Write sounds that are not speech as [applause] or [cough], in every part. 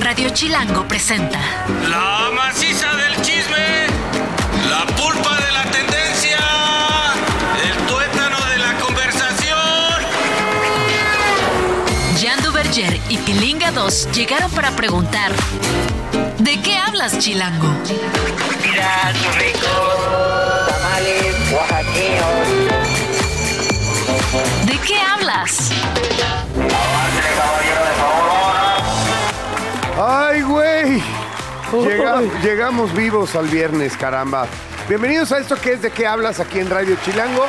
Radio Chilango presenta La maciza del chisme, la pulpa de la tendencia, el tuétano de la conversación. Jan Duverger y Pilinga 2 llegaron para preguntar ¿De qué hablas, Chilango? Mira, sus ricos tamales oaxaqueños. ¿De qué hablas? Llega- llegamos vivos al viernes, caramba. Bienvenidos a esto que es de qué hablas aquí en Radio Chilango.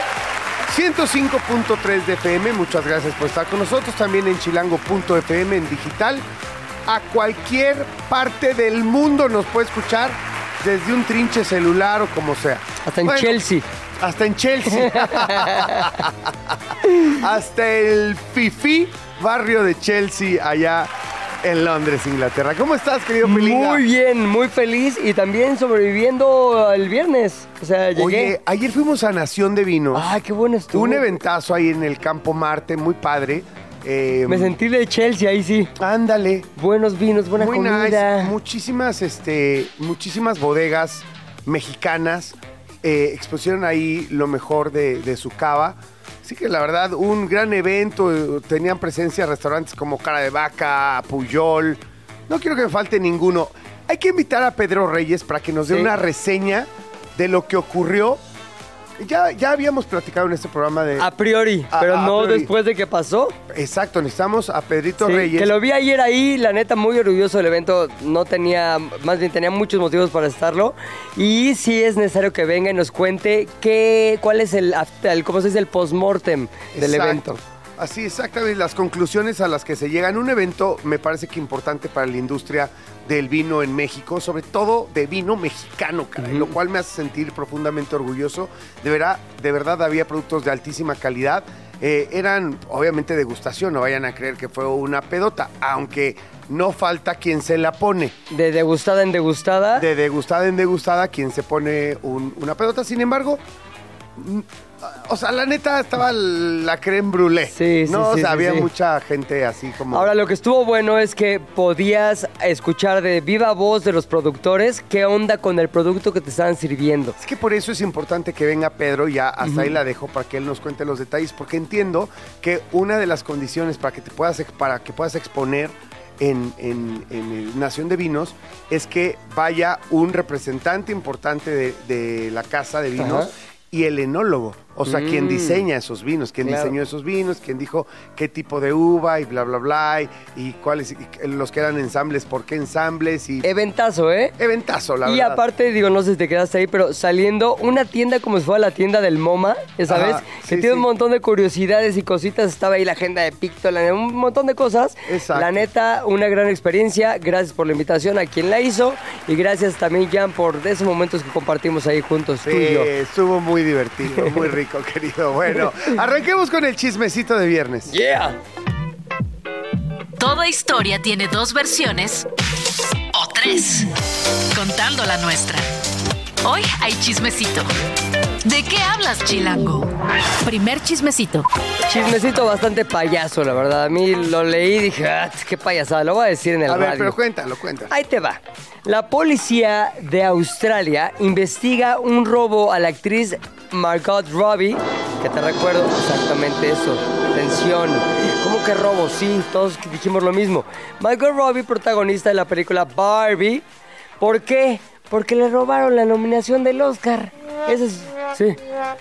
105.3 de FM, muchas gracias por estar con nosotros. También en chilango.fm en digital. A cualquier parte del mundo nos puede escuchar desde un trinche celular o como sea. Hasta en Bueno, Chelsea. Hasta en Chelsea. [laughs] hasta el Fifi barrio de Chelsea allá en Londres, Inglaterra. ¿Cómo estás, querido Pilinga? Muy bien, muy feliz y también sobreviviendo el viernes. O sea, llegué. Oye, ayer fuimos a Nación de Vinos. Ay, qué bueno estuvo. un eventazo ahí en el Campo Marte, muy padre. Eh, Me sentí de Chelsea, ahí sí. Ándale. Buenos vinos, buena Muy comida. nice. Muchísimas, este, muchísimas bodegas mexicanas eh, expusieron ahí lo mejor de, de su cava. Así que la verdad, un gran evento. eh, Tenían presencia restaurantes como Cara de Vaca, Puyol. No quiero que me falte ninguno. Hay que invitar a Pedro Reyes para que nos dé Sí. una reseña de lo que ocurrió. Ya, ya habíamos platicado en este programa de... A priori, A- pero a no priori. después de que pasó. Exacto, necesitamos a Pedrito Sí, Reyes. que lo vi ayer ahí, la neta, muy orgulloso del evento. No tenía, más bien tenía muchos motivos para estarlo. Y sí es necesario que venga y nos cuente qué, cuál es el, el ¿cómo se dice? El post-mortem del evento. Así, exactamente, las conclusiones a las que se llegan. Un evento me parece que importante para la industria del vino en México, sobre todo de vino mexicano, caray, lo cual me hace sentir profundamente orgulloso. De verdad, de verdad había productos de altísima calidad. Eh, eran, obviamente, degustación, no vayan a creer que fue una pedota, aunque no falta quien se la pone. De degustada en degustada. De degustada en degustada, quien se pone un- una pedota. Sin embargo, o sea, la neta estaba la creme brûlée. Sí, sí, No, o sea, sí, había sí. mucha gente así como. Ahora, lo que estuvo bueno es que podías escuchar de viva voz de los productores qué onda con el producto que te estaban sirviendo. Es que por eso es importante que venga Pedro, ya hasta ahí la dejo para que él nos cuente los detalles, porque entiendo que una de las condiciones para que te puedas, para que puedas exponer en, en- en el Nación de Vinos es que vaya un representante importante de, de la casa de vinos Ajá. y el enólogo, o sea, quien Mm. diseña esos vinos, quien Claro. diseñó esos vinos, quien dijo qué tipo de uva y bla, bla, bla, y, y cuáles, y los que eran ensambles, por qué ensambles y... Eventazo, ¿eh? eventazo, la y verdad. aparte, digo, no sé si te quedaste ahí, pero saliendo una tienda como si fuera la tienda del MoMA, ya sabes, Ajá, que sí, tiene un montón de curiosidades y cositas. Estaba ahí la agenda de Pictola, un montón de cosas. Exacto. La neta, una gran experiencia. Gracias por la invitación a quien la hizo. Y gracias también, Jan, por esos momentos que compartimos ahí juntos, tú y Sí, yo. estuvo muy divertido, muy rico, [laughs] querido. Bueno, arranquemos con el chismecito de viernes. ¡Yeah! Toda historia tiene dos versiones o tres, contando la nuestra. Hoy hay chismecito. ¿De qué hablas, Chilango? Primer chismecito. Chismecito bastante payaso, la verdad. A mí lo leí y dije, ah, qué payasada, lo voy a decir en el A ver, radio. pero cuéntalo, cuéntalo. Ahí te va. La policía de Australia investiga un robo a la actriz Margot Robbie, que te recuerdo exactamente eso. Atención. ¿Cómo que robo? Sí, todos dijimos lo mismo. Margot Robbie, protagonista de la película Barbie. ¿Por qué? Porque le robaron la nominación del Oscar. Ese es. Sí,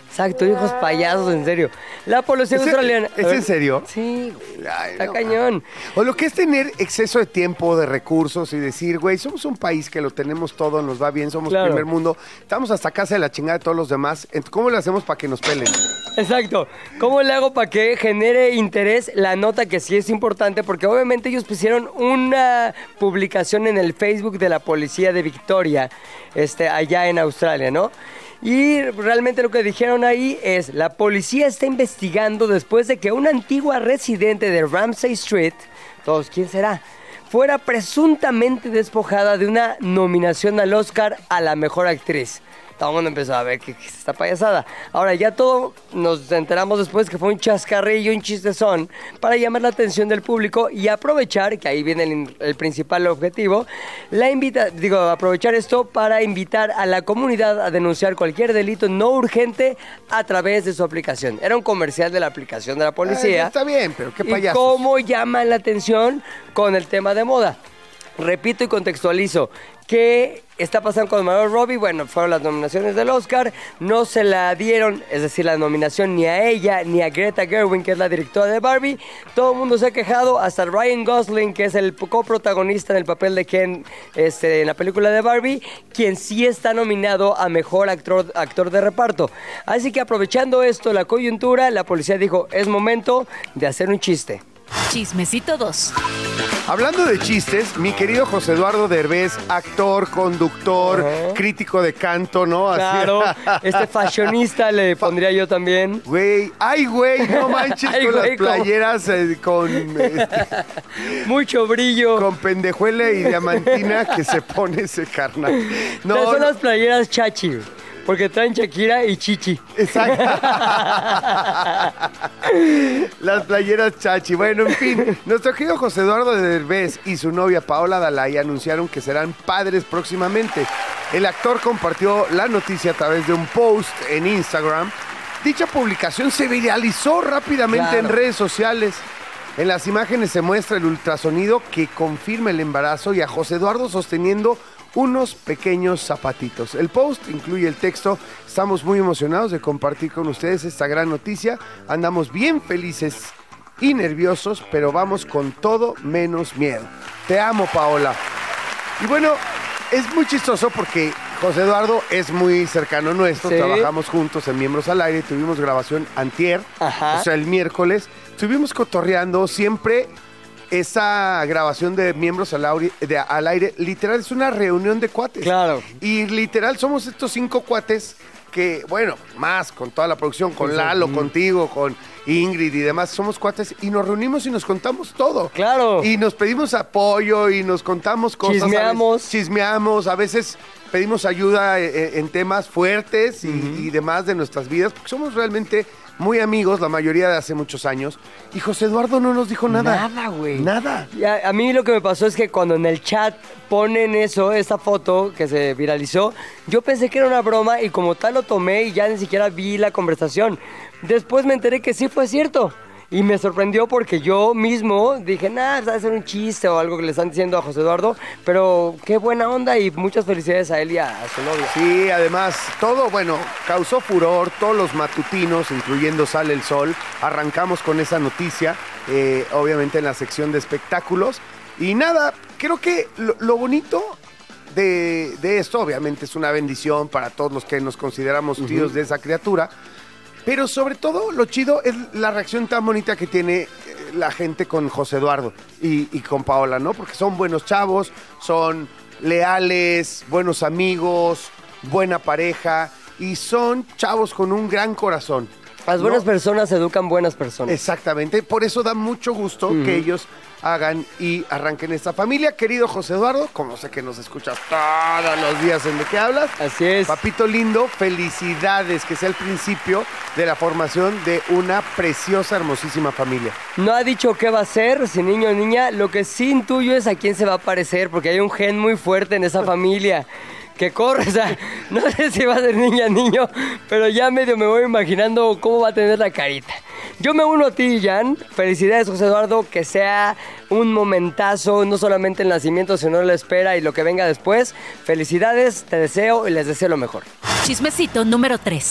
exacto, hijos payasos, en serio. La policía ¿Es en- australiana. es ver. en serio? Sí, Ay, está no, cañón. O lo que es tener exceso de tiempo, de recursos y decir, güey, somos un país que lo tenemos todo, nos va bien, somos Claro. primer mundo, estamos hasta casa de la chingada de todos los demás. ¿Cómo le hacemos para que nos pelen? Exacto. ¿Cómo le hago para que genere interés la nota que sí es importante? Porque obviamente ellos pusieron una publicación en el Facebook de la policía de Victoria, este, allá en Australia, ¿no? Y realmente lo que dijeron ahí es, la policía está investigando después de que una antigua residente de Ramsay Street, todos, ¿quién será? Fuera presuntamente despojada de una nominación al Oscar a la mejor actriz. Todo el mundo empezó a ver que, que es esta payasada. Ahora, ya todo nos enteramos después que fue un chascarrillo, un chistezón, para llamar la atención del público y aprovechar, que ahí viene el, el principal objetivo, la invita, digo, aprovechar esto para invitar a la comunidad a denunciar cualquier delito no urgente a través de su aplicación. Era un comercial de la aplicación de la Eh, policía. está bien, pero qué ¿Y payasos. cómo llaman la atención con el tema de moda? Repito y contextualizo. ¿Qué está pasando con Margot Robbie? Bueno, fueron las nominaciones del Oscar. No se la dieron, es decir, la nominación ni a ella ni a Greta Gerwig, que es la directora de Barbie. Todo el mundo se ha quejado, hasta Ryan Gosling, que es el coprotagonista en el papel de Ken este, en la película de Barbie, quien sí está nominado a mejor actor, actor de reparto. Así que aprovechando esto, la coyuntura, la policía dijo, es momento de hacer un chiste. Chismecito 2. Hablando de chistes, mi querido José Eduardo Derbez, actor, conductor, crítico de canto, ¿no? Así- Claro, [laughs] este fashionista le pondría yo también. Güey, ay, güey, no manches [laughs] Ay, con güey, las playeras eh, con, [laughs] este, Mucho brillo. con pendejuela y diamantina que se pone ese carnal. No, son no, las playeras chachi, porque traen Shakira y Chichi. exacto. [laughs] Las playeras chachi. Bueno, en fin, nuestro querido José Eduardo Derbez y su novia Paola Dalai anunciaron que serán padres próximamente. El actor compartió la noticia a través de un post en Instagram. Dicha publicación se viralizó rápidamente en redes sociales. En las imágenes se muestra el ultrasonido que confirma el embarazo y a José Eduardo sosteniendo unos pequeños zapatitos. El post incluye el texto, estamos muy emocionados de compartir con ustedes esta gran noticia, andamos bien felices y nerviosos, pero vamos con todo menos miedo. Te amo, Paola. Y bueno, es muy chistoso porque José Eduardo es muy cercano nuestro, Sí. trabajamos juntos en Miembros al Aire, tuvimos grabación antier, Ajá. o sea, el miércoles, estuvimos cotorreando siempre esa grabación de Miembros al aire, de- al aire, literal es una reunión de cuates. Claro. Y literal somos estos cinco cuates que, bueno, más con toda la producción, con Lalo, contigo, con Ingrid y demás, somos cuates y nos reunimos y nos contamos todo. Claro. Y nos pedimos apoyo y nos contamos cosas. a veces Chismeamos. Chismeamos, a veces pedimos ayuda eh, eh, en temas fuertes y, y demás de nuestras vidas, porque somos realmente muy amigos, la mayoría de hace muchos años. Y José Eduardo no nos dijo nada. Nada, güey. Nada. Y a, a mí lo que me pasó es que cuando en el chat ponen eso, esta foto que se viralizó, yo pensé que era una broma y como tal lo tomé y ya ni siquiera vi la conversación. Después me enteré que sí fue cierto. Y me sorprendió porque yo mismo dije, nada, va a ser un chiste o algo que le están diciendo a José Eduardo. Pero qué buena onda y muchas felicidades a él y a, a su novia. Sí, además, todo, bueno, causó furor, todos los matutinos, incluyendo Sale el Sol, arrancamos con esa noticia, eh, obviamente en la sección de espectáculos. Y nada, creo que lo, lo bonito de, de esto, obviamente es una bendición para todos los que nos consideramos tíos de esa criatura, pero sobre todo lo chido es la reacción tan bonita que tiene eh, la gente con José Eduardo y, y con Paola, ¿no? Porque son buenos chavos, son leales, buenos amigos, buena pareja y son chavos con un gran corazón. Las ¿no? buenas personas educan buenas personas. Exactamente, por eso da mucho gusto que ellos hagan y arranquen esta familia. Querido José Eduardo, como sé que nos escuchas todos los días en de qué hablas, Así es. Papito lindo, felicidades, que sea el principio de la formación de una preciosa, hermosísima familia. No ha dicho qué va a ser, si niño o niña. Lo que sí intuyo es a quién se va a parecer, porque hay un gen muy fuerte en esa [laughs] familia que corre. [laughs] O sea, no sé si va a ser niña niño, pero ya medio me voy imaginando cómo va a tener la carita. Yo me uno a ti, Jan. Felicidades, José Eduardo, que sea un momentazo, no solamente el nacimiento, sino la espera y lo que venga después. Felicidades, te deseo y les deseo lo mejor. Chismecito número 3.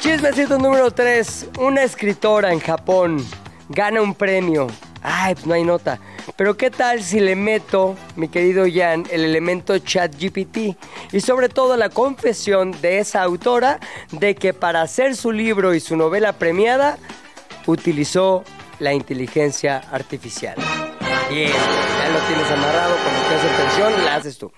Chismecito número 3. Una escritora en Japón gana un premio. Ay, pues no hay nota. Pero ¿qué tal si le meto, mi querido Jan, el elemento ChatGPT? Y sobre todo la confesión de esa autora de que para hacer su libro y su novela premiada utilizó la inteligencia artificial. Bien, ya lo tienes amarrado, cuando te hacen tensión, la haces tú.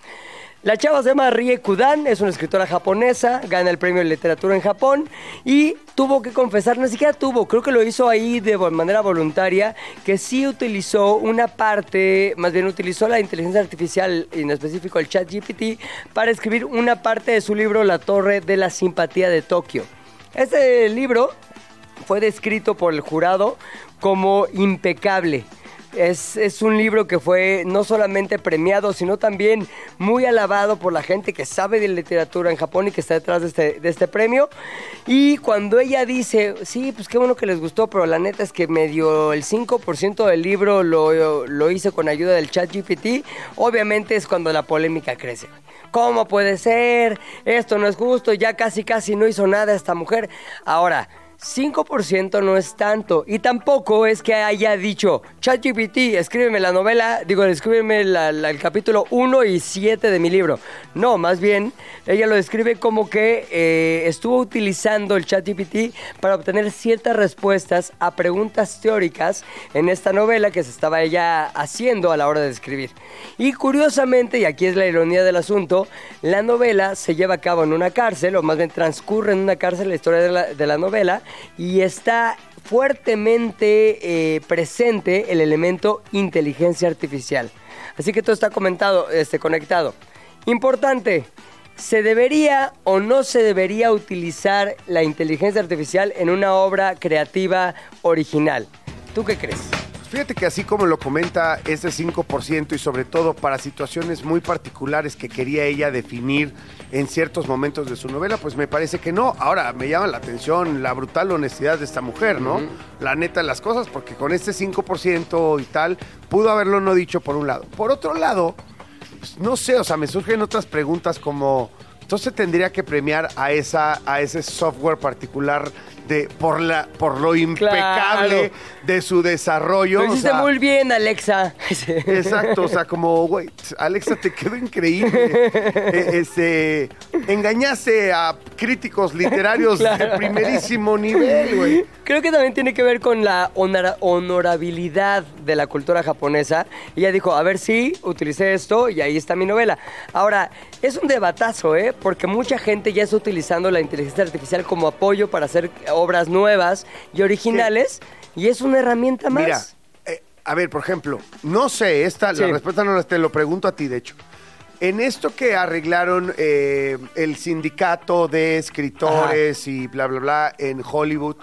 La chava se llama Rie Kudan, es una escritora japonesa, gana el premio de literatura en Japón y tuvo que confesar, ni siquiera tuvo, creo que lo hizo ahí de manera voluntaria, que sí utilizó una parte, más bien utilizó la inteligencia artificial, en específico el chat GPT, para escribir una parte de su libro La Torre de la Simpatía de Tokio. Este libro fue descrito por el jurado como impecable. Es, es un libro que fue no solamente premiado, sino también muy alabado por la gente que sabe de literatura en Japón y que está detrás de este, este premio. Y cuando ella dice, sí, pues qué bueno que les gustó, pero la neta es que medio el 5% del libro lo, lo hice con ayuda del chat GPT, obviamente es cuando la polémica crece. ¿Cómo puede ser? Esto no es justo, ya casi casi no hizo nada esta mujer. Ahora, 5% no es tanto. Y tampoco es que haya dicho, ChatGPT, escríbeme la novela, digo, escríbeme la- el capítulo 1 y 7 de mi libro. No, más bien, ella lo describe como que eh, estuvo utilizando el ChatGPT para obtener ciertas respuestas a preguntas teóricas en esta novela que se estaba ella haciendo a la hora de escribir. Y curiosamente, y aquí es la ironía del asunto, la novela se lleva a cabo en una cárcel, o más bien transcurre en una cárcel la historia de la, de la novela, y está fuertemente eh, presente el elemento inteligencia artificial. Así que todo está comentado, este, conectado. Importante, ¿se debería o no se debería utilizar la inteligencia artificial en una obra creativa original? ¿Tú qué crees? Fíjate que así como lo comenta ese 5% y sobre todo para situaciones muy particulares que quería ella definir en ciertos momentos de su novela, pues me parece que no. Ahora me llama la atención la brutal honestidad de esta mujer, ¿no? La neta de las cosas, porque con este 5% y tal, pudo haberlo no dicho por un lado. Por otro lado, pues, no sé, o sea, me surgen otras preguntas como, entonces tendría que premiar a, esa, a ese software particular de, por, la, por lo impecable de su desarrollo. Lo o hiciste sea, muy bien, Alexa. [laughs] Exacto, o sea, como, güey, Alexa, te quedó increíble. [laughs] Eh, este, engañaste a críticos literarios Claro. de primerísimo nivel, güey. Creo que también tiene que ver con la honora- honorabilidad de la cultura japonesa. Ella dijo, a ver si utilicé esto y ahí está mi novela. Ahora, es un debatazo, ¿eh? Porque mucha gente ya está utilizando la inteligencia artificial como apoyo para hacer obras nuevas y originales. Y es una herramienta más. Mira, eh, a ver, por ejemplo, no sé, esta, la respuesta no la te lo pregunto a ti, de hecho. En esto que arreglaron eh, el sindicato de escritores y bla, bla, bla en Hollywood,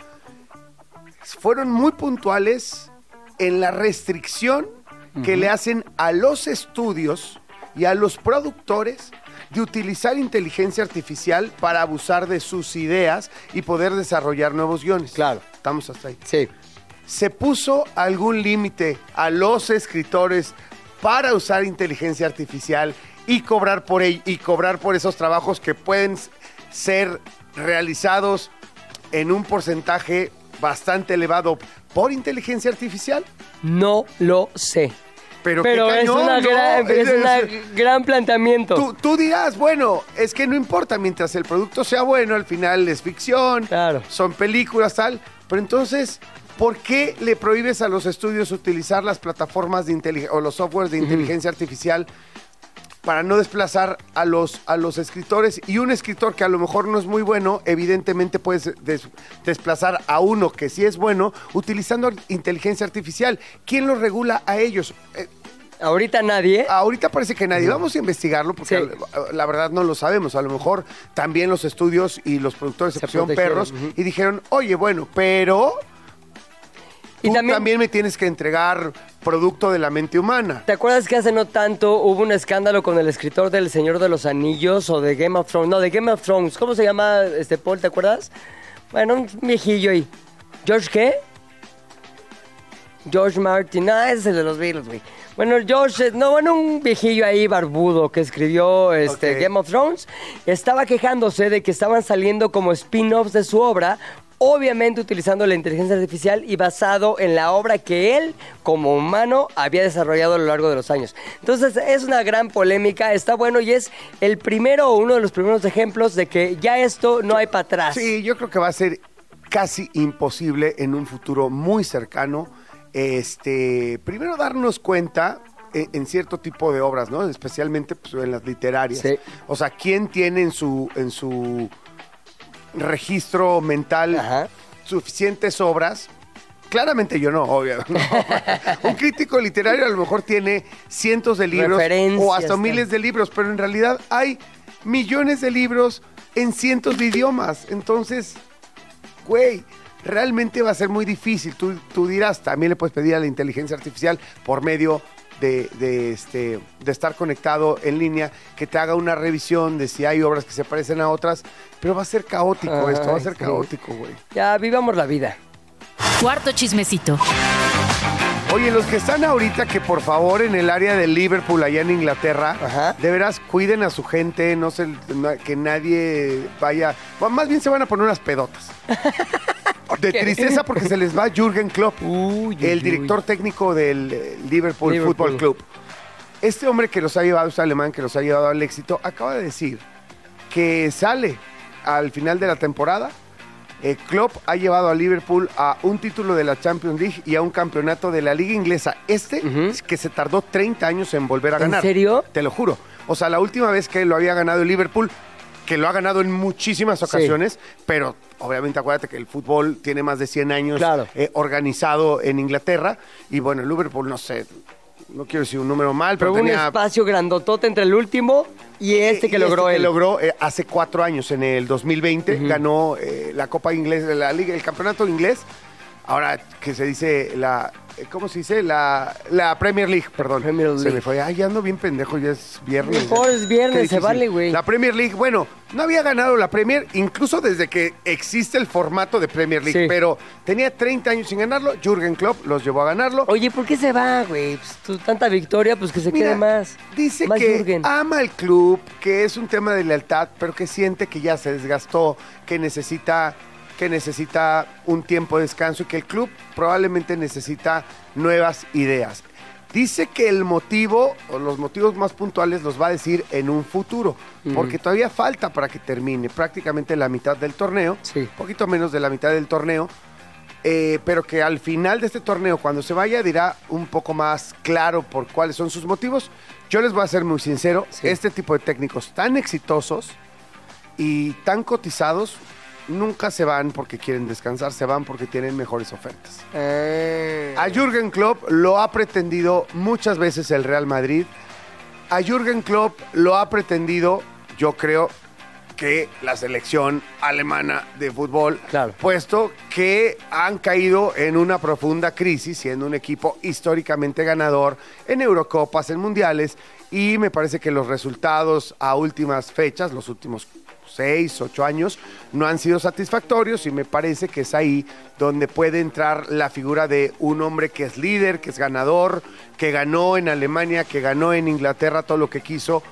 fueron muy puntuales en la restricción que le hacen a los estudios y a los productores de utilizar inteligencia artificial para abusar de sus ideas y poder desarrollar nuevos guiones. Claro. Estamos hasta ahí. Sí. ¿Se puso algún límite a los escritores para usar inteligencia artificial y cobrar por ello, y cobrar por esos trabajos que pueden ser realizados en un porcentaje bastante elevado por inteligencia artificial? No lo sé. Pero, qué es, una ¿no? gran, es Es- una es- gran planteamiento. Tú, tú dirás, bueno, es que no importa, mientras el producto sea bueno, al final es ficción, Claro. son películas, tal. Pero entonces, ¿por qué le prohíbes a los estudios utilizar las plataformas de inteligencia o los softwares de inteligencia artificial para no desplazar a los, a los escritores? Y un escritor que a lo mejor no es muy bueno, evidentemente puedes des- desplazar a uno que sí es bueno utilizando inteligencia artificial. ¿Quién los regula a ellos? Eh, Ahorita nadie. Ahorita parece que nadie. Vamos a investigarlo porque Sí. la, la verdad no lo sabemos. A lo mejor también los estudios y los productores se, pusieron perros y dijeron, oye, bueno, pero Y tú también- también... me tienes que entregar producto de la mente humana. ¿Te acuerdas que hace no tanto hubo un escándalo con el escritor del Señor de los Anillos o de Game of Thrones? No, de Game of Thrones. ¿Cómo se llama este Paul? ¿Te acuerdas? Bueno, un viejillo ahí. ¿George qué? George Martin. Ah, ese es el de los Beatles, güey. Bueno, George, no, bueno, un viejillo ahí barbudo que escribió este, Ok. Game of Thrones, estaba quejándose de que estaban saliendo como spin-offs de su obra, obviamente utilizando la inteligencia artificial y basado en la obra que él, como humano, había desarrollado a lo largo de los años. Entonces, es una gran polémica, está bueno y es el primero o uno de los primeros ejemplos de que ya esto no hay para atrás. Sí, yo creo que va a ser casi imposible en un futuro muy cercano. Este, primero darnos cuenta en, en cierto tipo de obras, ¿no? Especialmente pues, en las literarias. Sí. O sea, ¿quién tiene en su, en su registro mental Ajá. suficientes obras? Claramente yo no, obvio. no. [laughs] Un crítico literario a lo mejor tiene cientos de libros o hasta miles de libros, pero en realidad hay millones de libros en cientos de idiomas. Entonces, güey, realmente va a ser muy difícil. Tú, tú dirás, también le puedes pedir a la inteligencia artificial por medio de, de, este, de estar conectado en línea que te haga una revisión de si hay obras que se parecen a otras, pero va a ser caótico Ay, esto, va a ser sí. caótico, güey. Ya vivamos la vida. Cuarto chismecito. Oye, los que están ahorita, que por favor en el área de Liverpool, allá en Inglaterra, Ajá. de veras cuiden a su gente, no se, que nadie vaya. más bien se van a poner unas pedotas. [laughs] [laughs] De tristeza porque se les va Jürgen Klopp, Uy, el uy, director técnico del eh, Liverpool, Liverpool. Football Club. Este hombre que los ha llevado, este alemán que los ha llevado al éxito, acaba de decir que sale al final de la temporada. Eh, Klopp ha llevado a Liverpool a un título de la Champions League y a un campeonato de la Liga Inglesa. Este, que se tardó 30 años en volver a ¿En ganar. serio? Te lo juro. O sea, la última vez que lo había ganado el Liverpool, que lo ha ganado en muchísimas ocasiones, pero obviamente acuérdate que el fútbol tiene más de 100 años Claro. eh, organizado en Inglaterra. Y bueno, el Liverpool, no sé, no quiero decir un número mal, pero Pero un tenía... espacio grandotote entre el último y este que Y logró que él. logró eh, hace cuatro años, en el 2020, ganó eh, la Copa Inglés, la Liga, el campeonato inglés. Ahora que se dice la, ¿cómo se dice? La, la Premier League, perdón. Premier Se League. me fue. Ay, ya ando bien pendejo, ya es viernes. Mejor es viernes, se vale, güey. La Premier League, bueno, no había ganado la Premier incluso desde que existe el formato de Premier League, Sí. pero tenía 30 años sin ganarlo. Jürgen Klopp los llevó a ganarlo. Oye, ¿por qué se va, güey? Pues, tanta victoria, pues que se Mira, quede más. Dice más que Jürgen. ama el club, que es un tema de lealtad, pero que siente que ya se desgastó, que necesita, que necesita un tiempo de descanso y que el club probablemente necesita nuevas ideas. Dice que el motivo, o los motivos más puntuales, los va a decir en un futuro, porque todavía falta para que termine prácticamente la mitad del torneo, Sí. poquito menos de la mitad del torneo, eh, pero que al final de este torneo, cuando se vaya, dirá un poco más claro por cuáles son sus motivos. Yo les voy a ser muy sincero, Sí. este tipo de técnicos tan exitosos y tan cotizados nunca se van porque quieren descansar, se van porque tienen mejores ofertas. Ah. A Jürgen Klopp lo ha pretendido muchas veces el Real Madrid. A Jürgen Klopp lo ha pretendido, yo creo, que la selección alemana de fútbol, Claro. puesto que han caído en una profunda crisis, siendo un equipo históricamente ganador en Eurocopas, en Mundiales, y me parece que los resultados a últimas fechas, los últimos seis, ocho años, no han sido satisfactorios y me parece que es ahí donde puede entrar la figura de un hombre que es líder, que es ganador, que ganó en Alemania, que ganó en Inglaterra todo lo que quiso.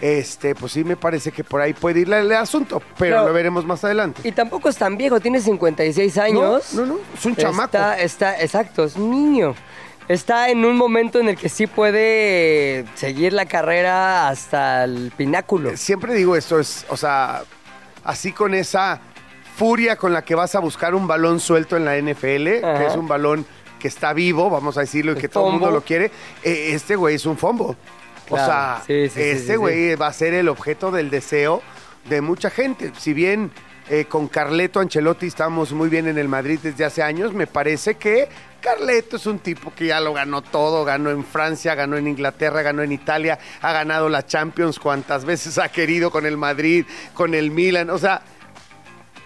Este, pues sí me parece que por ahí puede ir el asunto, pero lo veremos más adelante. Y tampoco es tan viejo, tiene 56 años. No, no, no, es un chamaco. Está, está, exacto, es un niño. Está en un momento en el que sí puede seguir la carrera hasta el pináculo. Siempre digo esto, es, o sea, así con esa furia con la que vas a buscar un balón suelto en la NFL, Ajá. que es un balón que está vivo, vamos a decirlo, y que todo el mundo lo quiere, eh, este güey es un fombo. O sea, Sí, sí, sí, este sí, güey va a ser el objeto del deseo de mucha gente. Si bien eh, con Carleto Ancelotti estamos muy bien en el Madrid desde hace años, me parece que Carleto es un tipo que ya lo ganó todo, ganó en Francia, ganó en Inglaterra, ganó en Italia, ha ganado la Champions cuantas veces ha querido con el Madrid, con el Milan, o sea,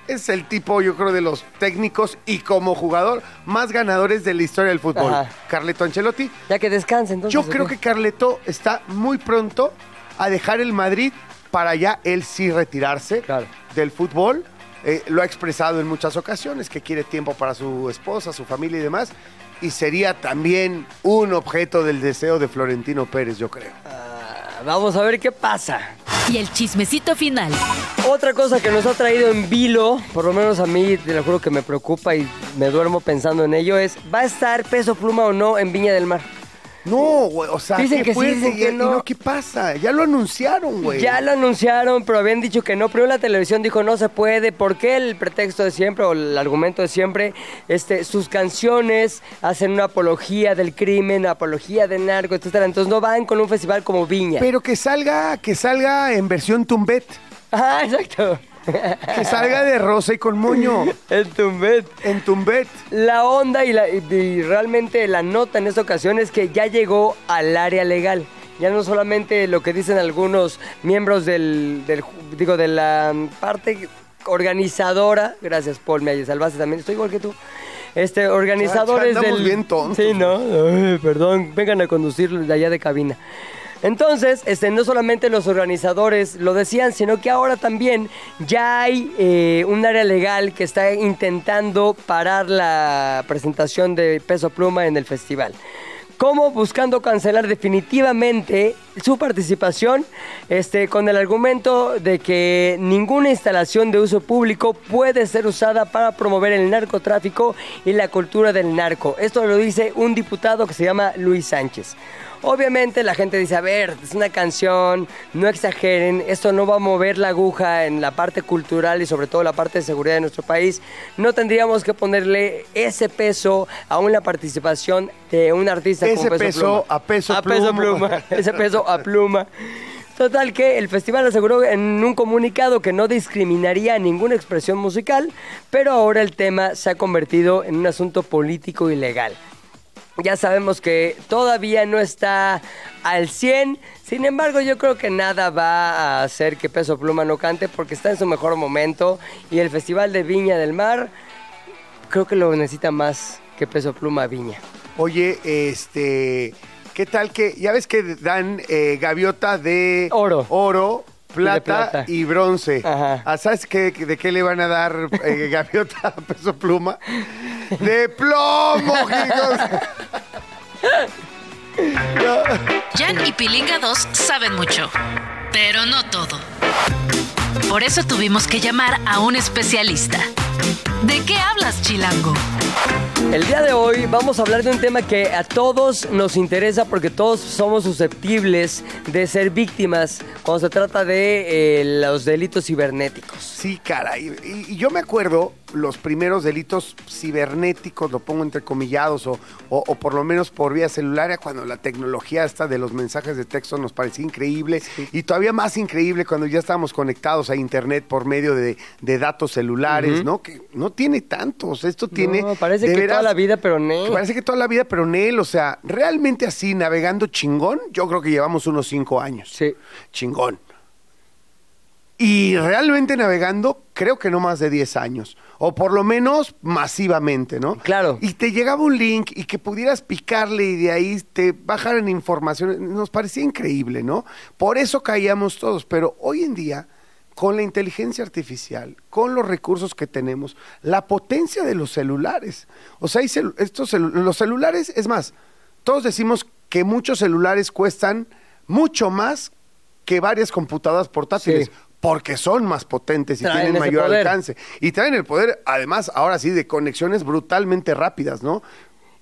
es el tipo, yo creo, de los técnicos y como jugador más ganadores de la historia del fútbol. Ajá. Carleto Ancelotti. Ya que descanse, entonces. Yo ¿o creo que Carleto está muy pronto a dejar el Madrid para ya él sí retirarse Claro. del fútbol. Eh, lo ha expresado en muchas ocasiones, que quiere tiempo para su esposa, su familia y demás. Y sería también un objeto del deseo de Florentino Pérez, yo creo. Ah, Vamos a ver qué pasa. Y el chismecito final. Otra cosa que nos ha traído en vilo, por lo menos a mí, te lo juro que me preocupa y me duermo pensando en ello, es, ¿va a estar peso pluma o no en Viña del Mar? No, güey, o sea, Dicen que sí, dicen no. ¿Qué pasa? Ya lo anunciaron, güey. Ya lo anunciaron, pero habían dicho que no. Primero la televisión dijo no se puede. ¿Por qué el pretexto de siempre o el argumento de siempre? Este, sus canciones hacen una apología del crimen, apología del narco, etcétera. Entonces no van con un festival como Viña. Pero que salga, que salga en versión tumbet. Ah, exacto. Que salga de rosa y con moño. [laughs] El Tumbet. En tumbet. La onda y, la- y- realmente la nota en esta ocasión es que ya llegó al área legal. Ya no solamente lo que dicen algunos miembros del, del digo, de la parte organizadora, gracias Paul, me salvaste también, estoy igual que tú. Este, organizadores Ya andamos del... bien tontos, Sí, ¿no? Ay, perdón, vengan a conducir de allá de cabina. Entonces, este, no solamente los organizadores lo decían, sino que ahora también ya hay eh, un área legal que está intentando parar la presentación de Peso Pluma en el festival. Como buscando cancelar definitivamente su participación, este, con el argumento de que ninguna instalación de uso público puede ser usada para promover el narcotráfico y la cultura del narco. Esto lo dice un diputado que se llama Luis Sánchez. Obviamente la gente dice, a ver, es una canción, no exageren, esto no va a mover la aguja en la parte cultural y sobre todo la parte de seguridad de nuestro país. No tendríamos que ponerle ese peso a una participación de un artista Ese como Peso, peso Pluma. a Peso a peso Pluma. pluma. [laughs] Ese peso a pluma. Total que el festival aseguró en un comunicado que no discriminaría ninguna expresión musical, pero ahora el tema se ha convertido en un asunto político y legal. Ya sabemos que todavía no está al 100, sin embargo yo creo que nada va a hacer que Peso Pluma no cante porque está en su mejor momento y el Festival de Viña del Mar creo que lo necesita más que Peso Pluma Viña. Oye, este, ¿qué tal que ya ves que dan eh, gaviota de Oro. oro, plata, plata. y bronce? Ajá. Ah, ¿Sabes qué, de qué le van a dar eh, [laughs] gaviota a peso pluma? De plomo, [laughs] hijos. Jan y Pilinga 2 saben mucho, pero no todo. Por eso tuvimos que llamar a un especialista. ¿De qué hablas, Chilango? El día de hoy vamos a hablar de un tema que a todos nos interesa porque todos somos susceptibles de ser víctimas cuando se trata de eh, los delitos cibernéticos. Sí, caray. Y, y yo me acuerdo los primeros delitos cibernéticos, lo pongo entrecomillados, o, o, o por lo menos por vía celular, cuando la tecnología esta de los mensajes de texto nos parecía increíble. Y todavía más increíble cuando ya estábamos conectados a Internet por medio de, de datos celulares, ¿no? Que no tiene tantos. Esto tiene. No, parece de que veras, toda la vida, pero que Parece que toda la vida, pero Nel, o sea, realmente así, navegando chingón, yo creo que llevamos unos cinco años. Sí. Chingón. Y realmente navegando, creo que no más de 10 años. O por lo menos masivamente, ¿no? Claro. Y te llegaba un link y que pudieras picarle y de ahí te bajaran información. Nos parecía increíble, ¿no? Por eso caíamos todos. Pero hoy en día, con la inteligencia artificial, con los recursos que tenemos, la potencia de los celulares. O sea, hay celu- estos celu- los celulares, es más, todos decimos que muchos celulares cuestan mucho más que varias computadoras portátiles. Sí. Porque son más potentes y Traen tienen mayor poder. alcance. Y traen el poder, además, ahora sí, de conexiones brutalmente rápidas, ¿no?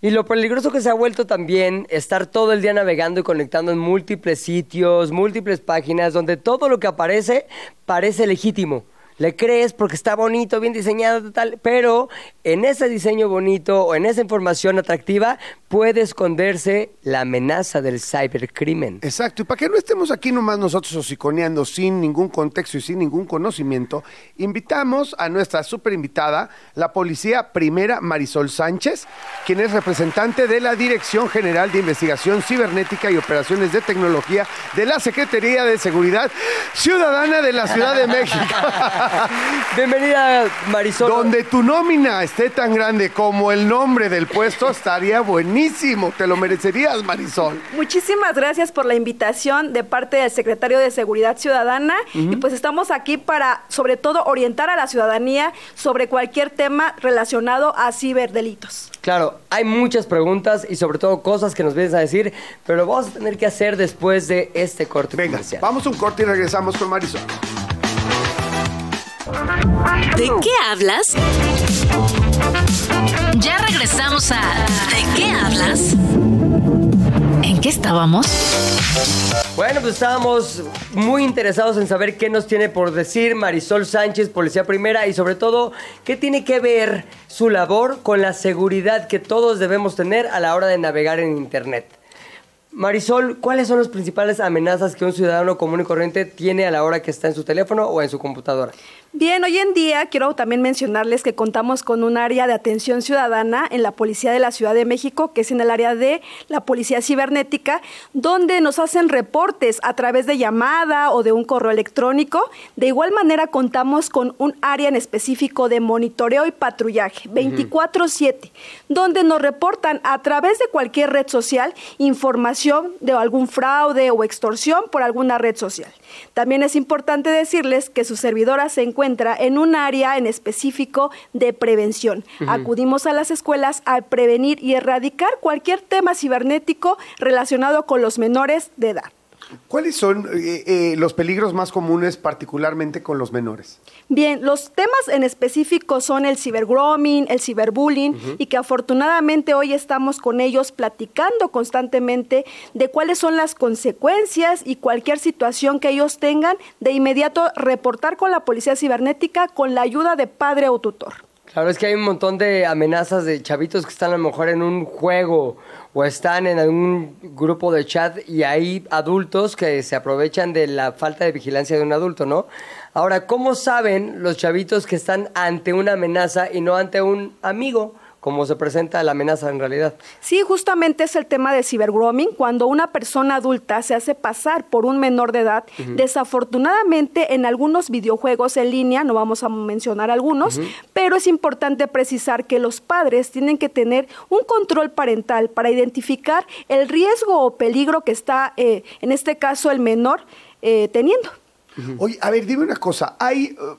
Y lo peligroso que se ha vuelto también estar todo el día navegando y conectando en múltiples sitios, múltiples páginas, donde todo lo que aparece parece legítimo. Le crees porque está bonito, bien diseñado, tal, pero en ese diseño bonito o en esa información atractiva puede esconderse la amenaza del cibercrimen. Exacto, y para que no estemos aquí nomás nosotros hociconeando sin ningún contexto y sin ningún conocimiento, invitamos a nuestra super invitada, la policía primera Marisol Sánchez, quien es representante de la Dirección General de Investigación Cibernética y Operaciones de Tecnología de la Secretaría de Seguridad Ciudadana de la Ciudad de México. [laughs] [laughs] Bienvenida, Marisol. Donde tu nómina esté tan grande como el nombre del puesto, estaría buenísimo. Te lo merecerías, Marisol. Muchísimas gracias por la invitación de parte del secretario de Seguridad Ciudadana y pues estamos aquí para sobre todo orientar a la ciudadanía sobre cualquier tema relacionado a ciberdelitos. Claro, hay muchas preguntas y sobre todo cosas que nos vienes a decir, pero lo vamos a tener que hacer después de este corte Venga, comercial. vamos a un corte y regresamos con Marisol. ¿De qué hablas? Ya regresamos a ¿De qué hablas? ¿En qué estábamos? Bueno, pues estábamos muy interesados en saber qué nos tiene por decir Marisol Sánchez, Policía Primera, y sobre todo, qué tiene que ver su labor con la seguridad que todos debemos tener a la hora de navegar en Internet. Marisol, ¿cuáles son las principales amenazas que un ciudadano común y corriente tiene a la hora que está en su teléfono o en su computadora? Bien, hoy en día quiero también mencionarles que contamos con un área de atención ciudadana en la Policía de la Ciudad de México, que es en el área de la Policía Cibernética, donde nos hacen reportes a través de llamada o de un correo electrónico. De igual manera contamos con un área en específico de monitoreo y patrullaje, 24/7, donde nos reportan a través de cualquier red social información de algún fraude o extorsión por alguna red social. También es importante decirles que su servidora se encuentra en un área en específico de prevención. Acudimos a las escuelas a prevenir y erradicar cualquier tema cibernético relacionado con los menores de edad. ¿Cuáles son eh, eh, los peligros más comunes, particularmente con los menores? Bien, los temas en específico son el cibergrooming, el ciberbullying y que afortunadamente hoy estamos con ellos platicando constantemente de cuáles son las consecuencias y cualquier situación que ellos tengan, de inmediato reportar con la policía cibernética con la ayuda de padre o tutor. Claro, es que hay un montón de amenazas de chavitos que están a lo mejor en un juego o están en algún grupo de chat y hay adultos que se aprovechan de la falta de vigilancia de un adulto, ¿no? Ahora, ¿cómo saben los chavitos que están ante una amenaza y no ante un amigo? Como se presenta la amenaza en realidad. Sí, justamente es el tema de cibergrooming, cuando una persona adulta se hace pasar por un menor de edad. Desafortunadamente, en algunos videojuegos en línea, no vamos a mencionar algunos, pero es importante precisar que los padres tienen que tener un control parental para identificar el riesgo o peligro que está, eh, en este caso, el menor eh, teniendo. Oye, a ver, dime una cosa. ¿Hay, uh,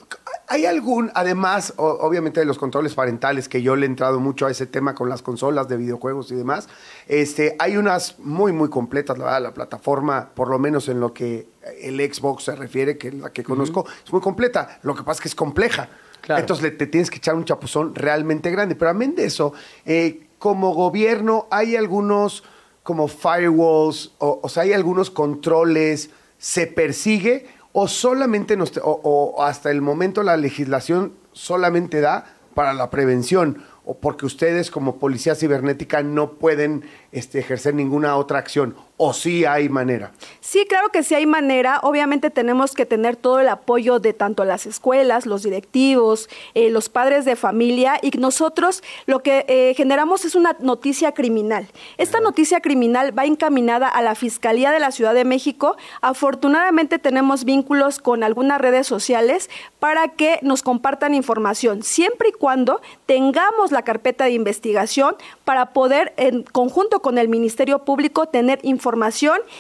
¿hay algún, además, o- obviamente de los controles parentales, que yo le he entrado mucho a ese tema con las consolas de videojuegos y demás, este, hay unas muy, muy completas, la verdad, la plataforma, por lo menos en lo que el Xbox se refiere, que es la que conozco, es muy completa. Lo que pasa es que es compleja. Claro. Entonces le, te tienes que echar un chapuzón realmente grande. Pero amén de eso, eh, como gobierno, hay algunos como firewalls, o, o sea, hay algunos controles, se persigue o solamente nos, o, hasta el momento la legislación solamente da para la prevención o porque ustedes como policía cibernética no pueden este, ejercer ninguna otra acción o sí hay manera. Sí, claro que sí hay manera. Obviamente tenemos que tener todo el apoyo de tanto las escuelas, los directivos, eh, los padres de familia y nosotros lo que eh, generamos es una noticia criminal. Esta noticia criminal va encaminada a la Fiscalía de la Ciudad de México. Afortunadamente tenemos vínculos con algunas redes sociales para que nos compartan información, siempre y cuando tengamos la carpeta de investigación para poder en conjunto con el Ministerio Público tener información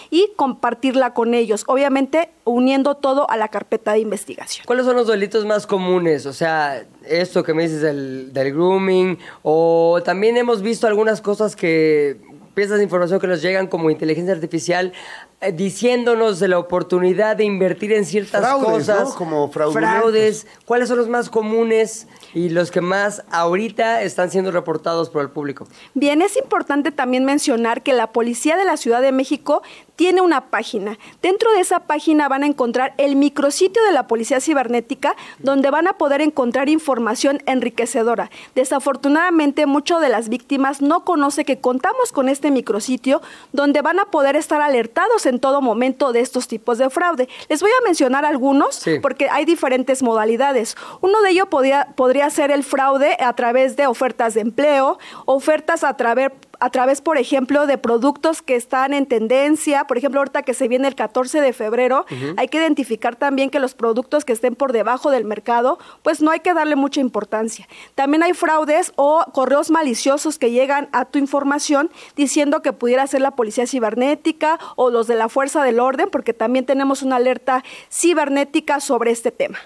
y compartirla con ellos, obviamente uniendo todo a la carpeta de investigación. ¿Cuáles son los delitos más comunes? O sea, esto que me dices del, del grooming, o también hemos visto algunas cosas que, piezas de información que nos llegan como inteligencia artificial, diciéndonos de la oportunidad de invertir en ciertas Fraudes, cosas. ¿no? Como. Fraudes. ¿Cuáles son los más comunes y los que más ahorita están siendo reportados por el público? Bien, es importante también mencionar que la Policía de la Ciudad de México tiene una página. Dentro de esa página van a encontrar el micrositio de la Policía Cibernética, donde van a poder encontrar información enriquecedora. Desafortunadamente, muchas de las víctimas no conoce que contamos con este micrositio, donde van a poder estar alertados en todo momento de estos tipos de fraude. Les voy a mencionar algunos, Sí. porque hay diferentes modalidades. Uno de ellos podría, podría ser el fraude a través de ofertas de empleo, ofertas a través a través, por ejemplo, de productos que están en tendencia, por ejemplo, ahorita que se viene el 14 de febrero, hay que identificar también que los productos que estén por debajo del mercado, pues no hay que darle mucha importancia. También hay fraudes o correos maliciosos que llegan a tu información diciendo que pudiera ser la policía cibernética o los de la fuerza del orden, porque también tenemos una alerta cibernética sobre este tema.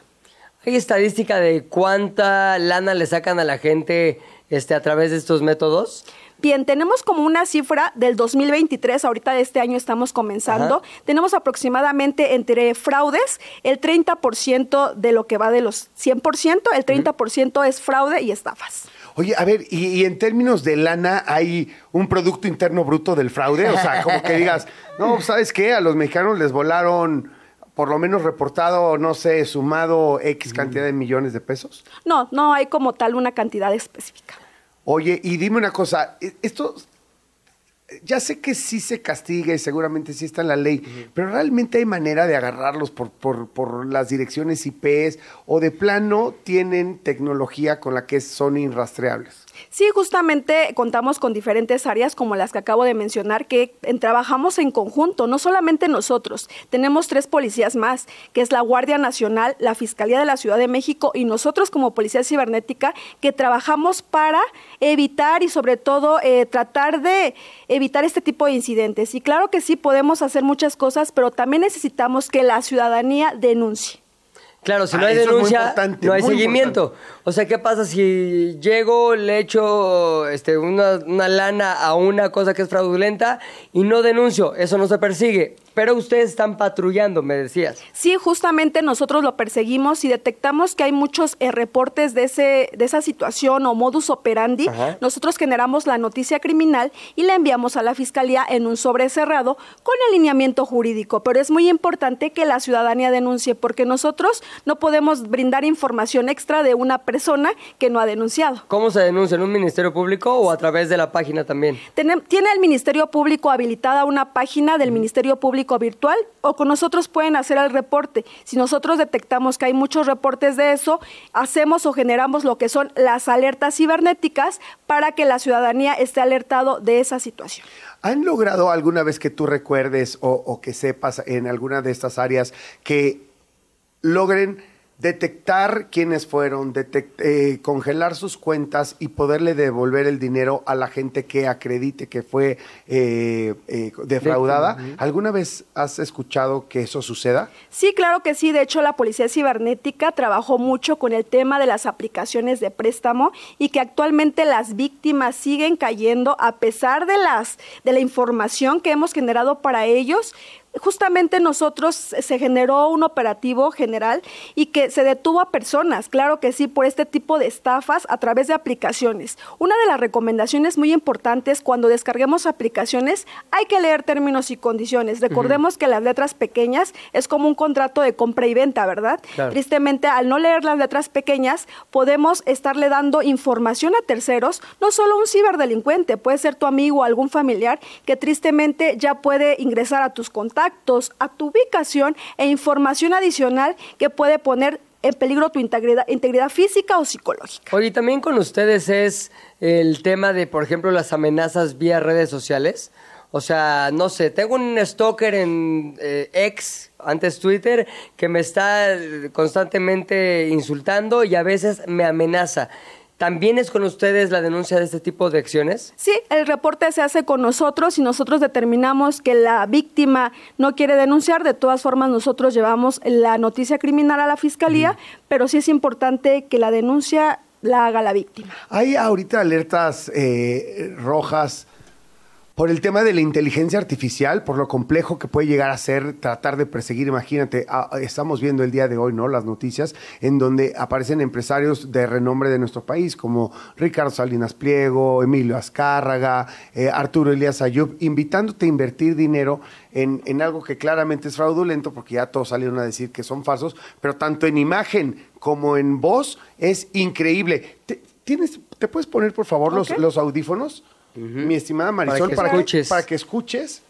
¿Hay estadística de cuánta lana le sacan a la gente este, a través de estos métodos? Bien, tenemos como una cifra del 2023, ahorita de este año estamos comenzando, Ajá. tenemos aproximadamente entre fraudes el 30% de lo que va de los 100%, el 30% es fraude y estafas. Oye, a ver, y, y en términos de lana, ¿hay un Producto Interno Bruto del fraude? O sea, como que digas, [laughs] no, ¿sabes qué? A los mexicanos les volaron, por lo menos reportado, no sé, sumado X cantidad de millones de pesos. No, no hay como tal una cantidad específica. Oye, y dime una cosa, e- esto ya sé que sí se castiga y seguramente sí está en la ley, pero realmente hay manera de agarrarlos por, por, por las direcciones IPs o de plano tienen tecnología con la que son irrastreables. Sí, justamente contamos con diferentes áreas como las que acabo de mencionar, que en- trabajamos en conjunto, no solamente nosotros. Tenemos tres policías más, que es la Guardia Nacional, la Fiscalía de la Ciudad de México y nosotros como Policía Cibernética, que trabajamos para evitar y sobre todo eh, tratar de evitar este tipo de incidentes. Y claro que sí, podemos hacer muchas cosas, pero también necesitamos que la ciudadanía denuncie. Claro, si Ah, no hay es muy denuncia, no hay seguimiento. O sea, ¿qué pasa si llego, le echo este, una, una lana a una cosa que es fraudulenta y no denuncio? Eso no se persigue. Pero ustedes están patrullando, me decías. Sí, justamente nosotros lo perseguimos y detectamos que hay muchos eh, reportes de, ese, de esa situación o modus operandi. Ajá. Nosotros generamos la noticia criminal y la enviamos a la fiscalía en un sobre cerrado con alineamiento jurídico. Pero es muy importante que la ciudadanía denuncie porque nosotros no podemos brindar información extra de una persona que no ha denunciado. ¿Cómo se denuncia? ¿En un ministerio público o a través de la página también? Tiene el Ministerio Público habilitada una página del Ministerio Público virtual o con nosotros pueden hacer el reporte. Si nosotros detectamos que hay muchos reportes de eso, hacemos o generamos lo que son las alertas cibernéticas para que la ciudadanía esté alertado de esa situación. ¿Han logrado alguna vez que tú recuerdes o, o que sepas en alguna de estas áreas que logren detectar quiénes fueron, detec- eh, congelar sus cuentas y poderle devolver el dinero a la gente que acredite que fue eh, eh, defraudada? ¿Alguna vez has escuchado que eso suceda? Sí, claro que sí. De hecho, la Policía Cibernética trabajó mucho con el tema de las aplicaciones de préstamo y que actualmente las víctimas siguen cayendo a pesar de las de la información que hemos generado para ellos. Justamente nosotros se generó un operativo general y que se detuvo a personas, claro que sí, por este tipo de estafas a través de aplicaciones. Una de las recomendaciones muy importantes cuando descarguemos aplicaciones hay que leer términos y condiciones. Recordemos que las letras pequeñas es como un contrato de compra y venta, ¿verdad? Claro. Tristemente, al no leer las letras pequeñas, podemos estarle dando información a terceros, no solo un ciberdelincuente, puede ser tu amigo o algún familiar que tristemente ya puede ingresar a tus contactos, a tu ubicación e información adicional que puede poner en peligro tu integridad, integridad física o psicológica. Oye, también con ustedes es el tema de, por ejemplo, las amenazas vía redes sociales. O sea, no sé, tengo un stalker en eh, X, antes Twitter, que me está constantemente insultando y a veces me amenaza. ¿También es con ustedes la denuncia de este tipo de acciones? Sí, el reporte se hace con nosotros y nosotros determinamos que la víctima no quiere denunciar. De todas formas, nosotros llevamos la noticia criminal a la fiscalía, pero sí es importante que la denuncia la haga la víctima. Hay ahorita alertas eh, rojas por el tema de la inteligencia artificial, por lo complejo que puede llegar a ser tratar de perseguir. Imagínate, ah, estamos viendo el día de hoy, ¿no? Las noticias en donde aparecen empresarios de renombre de nuestro país, como Ricardo Salinas Pliego, Emilio Azcárraga, eh, Arturo Elías Ayub, invitándote a invertir dinero en, en algo que claramente es fraudulento, porque ya todos salieron a decir que son falsos, pero tanto en imagen como en voz es increíble. ¿Te, ¿tienes, ¿te puedes poner, por favor, los, los audífonos? Mi estimada Marisol, que para que, escuches. para que escuches.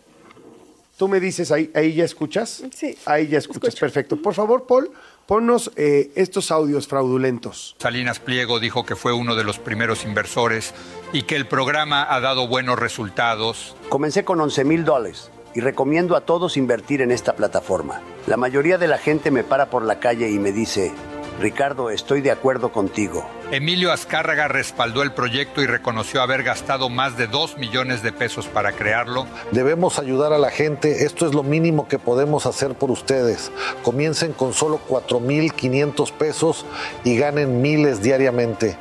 Tú me dices, ahí, ahí ya escuchas. Sí, Ahí ya escuchas, escucho. perfecto. Por favor, Paul, ponnos eh, estos audios fraudulentos. Salinas Pliego dijo que fue uno de los primeros inversores y que el programa ha dado buenos resultados. Comencé con 11 mil dólares y recomiendo a todos invertir en esta plataforma. La mayoría de la gente me para por la calle y me dice, Ricardo, estoy de acuerdo contigo. Emilio Azcárraga respaldó el proyecto y reconoció haber gastado más de 2 millones de pesos para crearlo. Debemos ayudar a la gente, esto es lo mínimo que podemos hacer por ustedes. Comiencen con solo 4.500 pesos y ganen miles diariamente.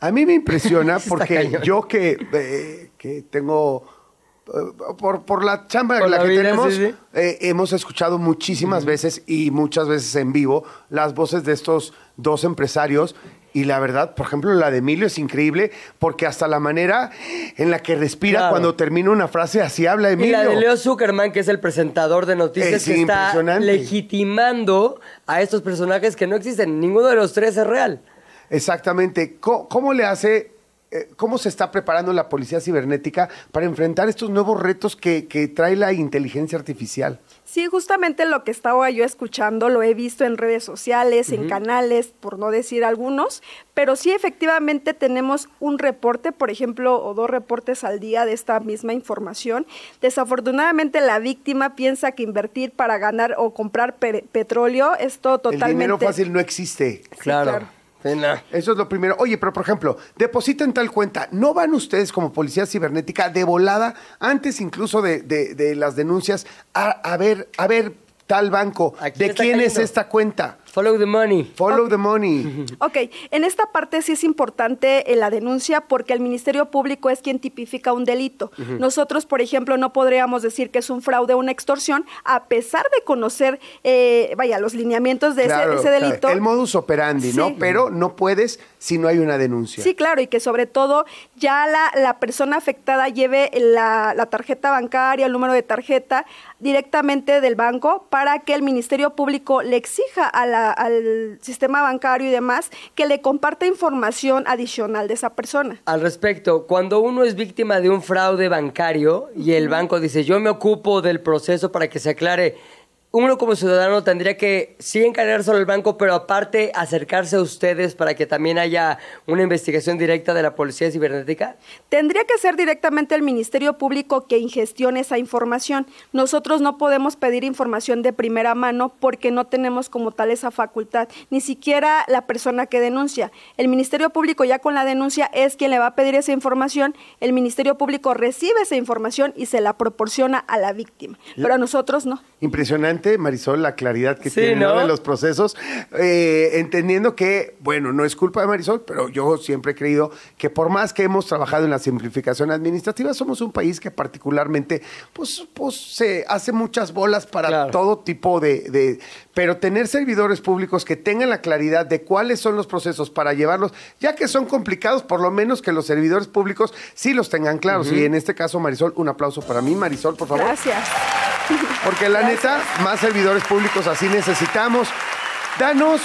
A mí me impresiona [laughs] porque yo que, eh, que tengo, eh, por, por la chamba Por en la, la que vida, tenemos, sí, sí. eh, hemos escuchado muchísimas veces y muchas veces en vivo las voces de estos dos empresarios Y la verdad, por ejemplo, la de Emilio es increíble porque hasta la manera en la que respira Claro. cuando termina una frase, así habla Y Emilio. la de Leo Zuckerman, que es el presentador de noticias, Es que está legitimando a estos personajes que no existen. Ninguno de los tres es real. Exactamente. ¿Cómo, cómo le hace, eh, cómo se está preparando la policía cibernética para enfrentar estos nuevos retos que, que trae la inteligencia artificial? Sí, justamente lo que estaba yo escuchando lo he visto en redes sociales, en canales, por no decir algunos, pero sí efectivamente tenemos un reporte, por ejemplo, o dos reportes al día de esta misma información. Desafortunadamente la víctima piensa que invertir para ganar o comprar pe- petróleo es todo totalmente... El dinero fácil no existe. Claro. claro. Eso es lo primero. Oye, pero por ejemplo, depositan tal cuenta. ¿No van ustedes como policía cibernética de volada, antes incluso de, de- de las denuncias, a, a ver, a ver, tal banco, Aquí ¿de quién es esta cuenta? Follow the money. Follow the money. [laughs] Ok, en esta parte sí es importante eh, la denuncia porque el Ministerio Público es quien tipifica un delito. Nosotros, por ejemplo, no podríamos decir que es un fraude o una extorsión a pesar de conocer, eh, vaya, los lineamientos de ese- Claro, ese, delito. El modus operandi, ¿no? Pero no puedes si no hay una denuncia. Sí, claro, y que sobre todo ya la, la persona afectada lleve la, la tarjeta bancaria, el número de tarjeta directamente del banco para que el Ministerio Público le exija a la- al sistema bancario y demás que le comparta información adicional de esa persona. Al respecto, cuando uno es víctima de un fraude bancario y el banco dice yo me ocupo del proceso para que se aclare, uno como ciudadano tendría que sí encargárselo al banco, pero aparte acercarse a ustedes para que también haya una investigación directa de la policía cibernética. Tendría que ser directamente el Ministerio Público que ingestione esa información. Nosotros no podemos pedir información de primera mano porque no tenemos como tal esa facultad, ni siquiera la persona que denuncia. El Ministerio Público ya con la denuncia es quien le va a pedir esa información, el Ministerio Público recibe esa información y se la proporciona a la víctima, pero a nosotros no. Impresionante, Marisol, la claridad que Sí, tiene ¿no? ¿no? de los procesos. Eh, entendiendo que, bueno, no es culpa de Marisol, pero yo siempre he creído que por más que hemos trabajado en la simplificación administrativa, somos un país que particularmente, pues, pues se hace muchas bolas para Claro. todo tipo de, de- Pero tener servidores públicos que tengan la claridad de cuáles son los procesos para llevarlos, ya que son complicados, por lo menos que los servidores públicos sí los tengan claros. Y en este caso, Marisol, un aplauso para mí. Marisol, por favor. Gracias. Porque la neta, más servidores públicos así necesitamos. Danos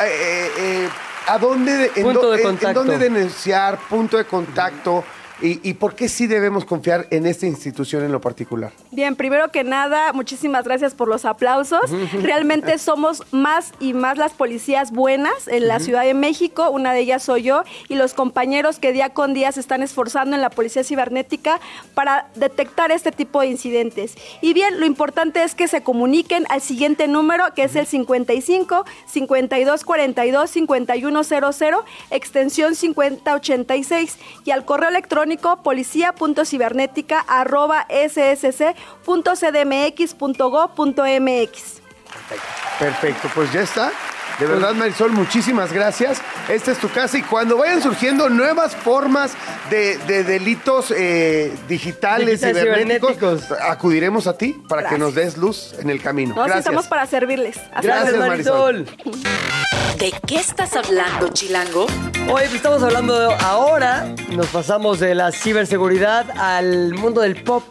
eh, eh, eh, a dónde, de- en, Punto dó- de en- en contacto. dónde denunciar, punto de contacto y, y por qué sí debemos confiar en esta institución en lo particular. Bien, primero que nada, muchísimas gracias por los aplausos. [laughs] Realmente somos más y más las policías buenas en la Ciudad de México, una de ellas soy yo, y los compañeros que día con día se están esforzando en la Policía Cibernética para detectar este tipo de incidentes. Y bien, lo importante es que se comuniquen al siguiente número, que es el 55 52 42 5100, extensión 5086, y al correo electrónico policía.cibernética arroba ssc.cdmx.go.mx. Perfecto, pues ya está. De verdad, Marisol, muchísimas gracias. Esta es tu casa y cuando vayan surgiendo nuevas formas de, de delitos eh, digitales, Digitales cibernéticos, cibernéticos. acudiremos a ti para que nos des luz en el camino. No, sí, gracias. estamos para servirles. Hasta Gracias, luego. Marisol. ¿De qué estás hablando, Chilango? Hoy estamos hablando de ahora, nos pasamos de la ciberseguridad al mundo del pop.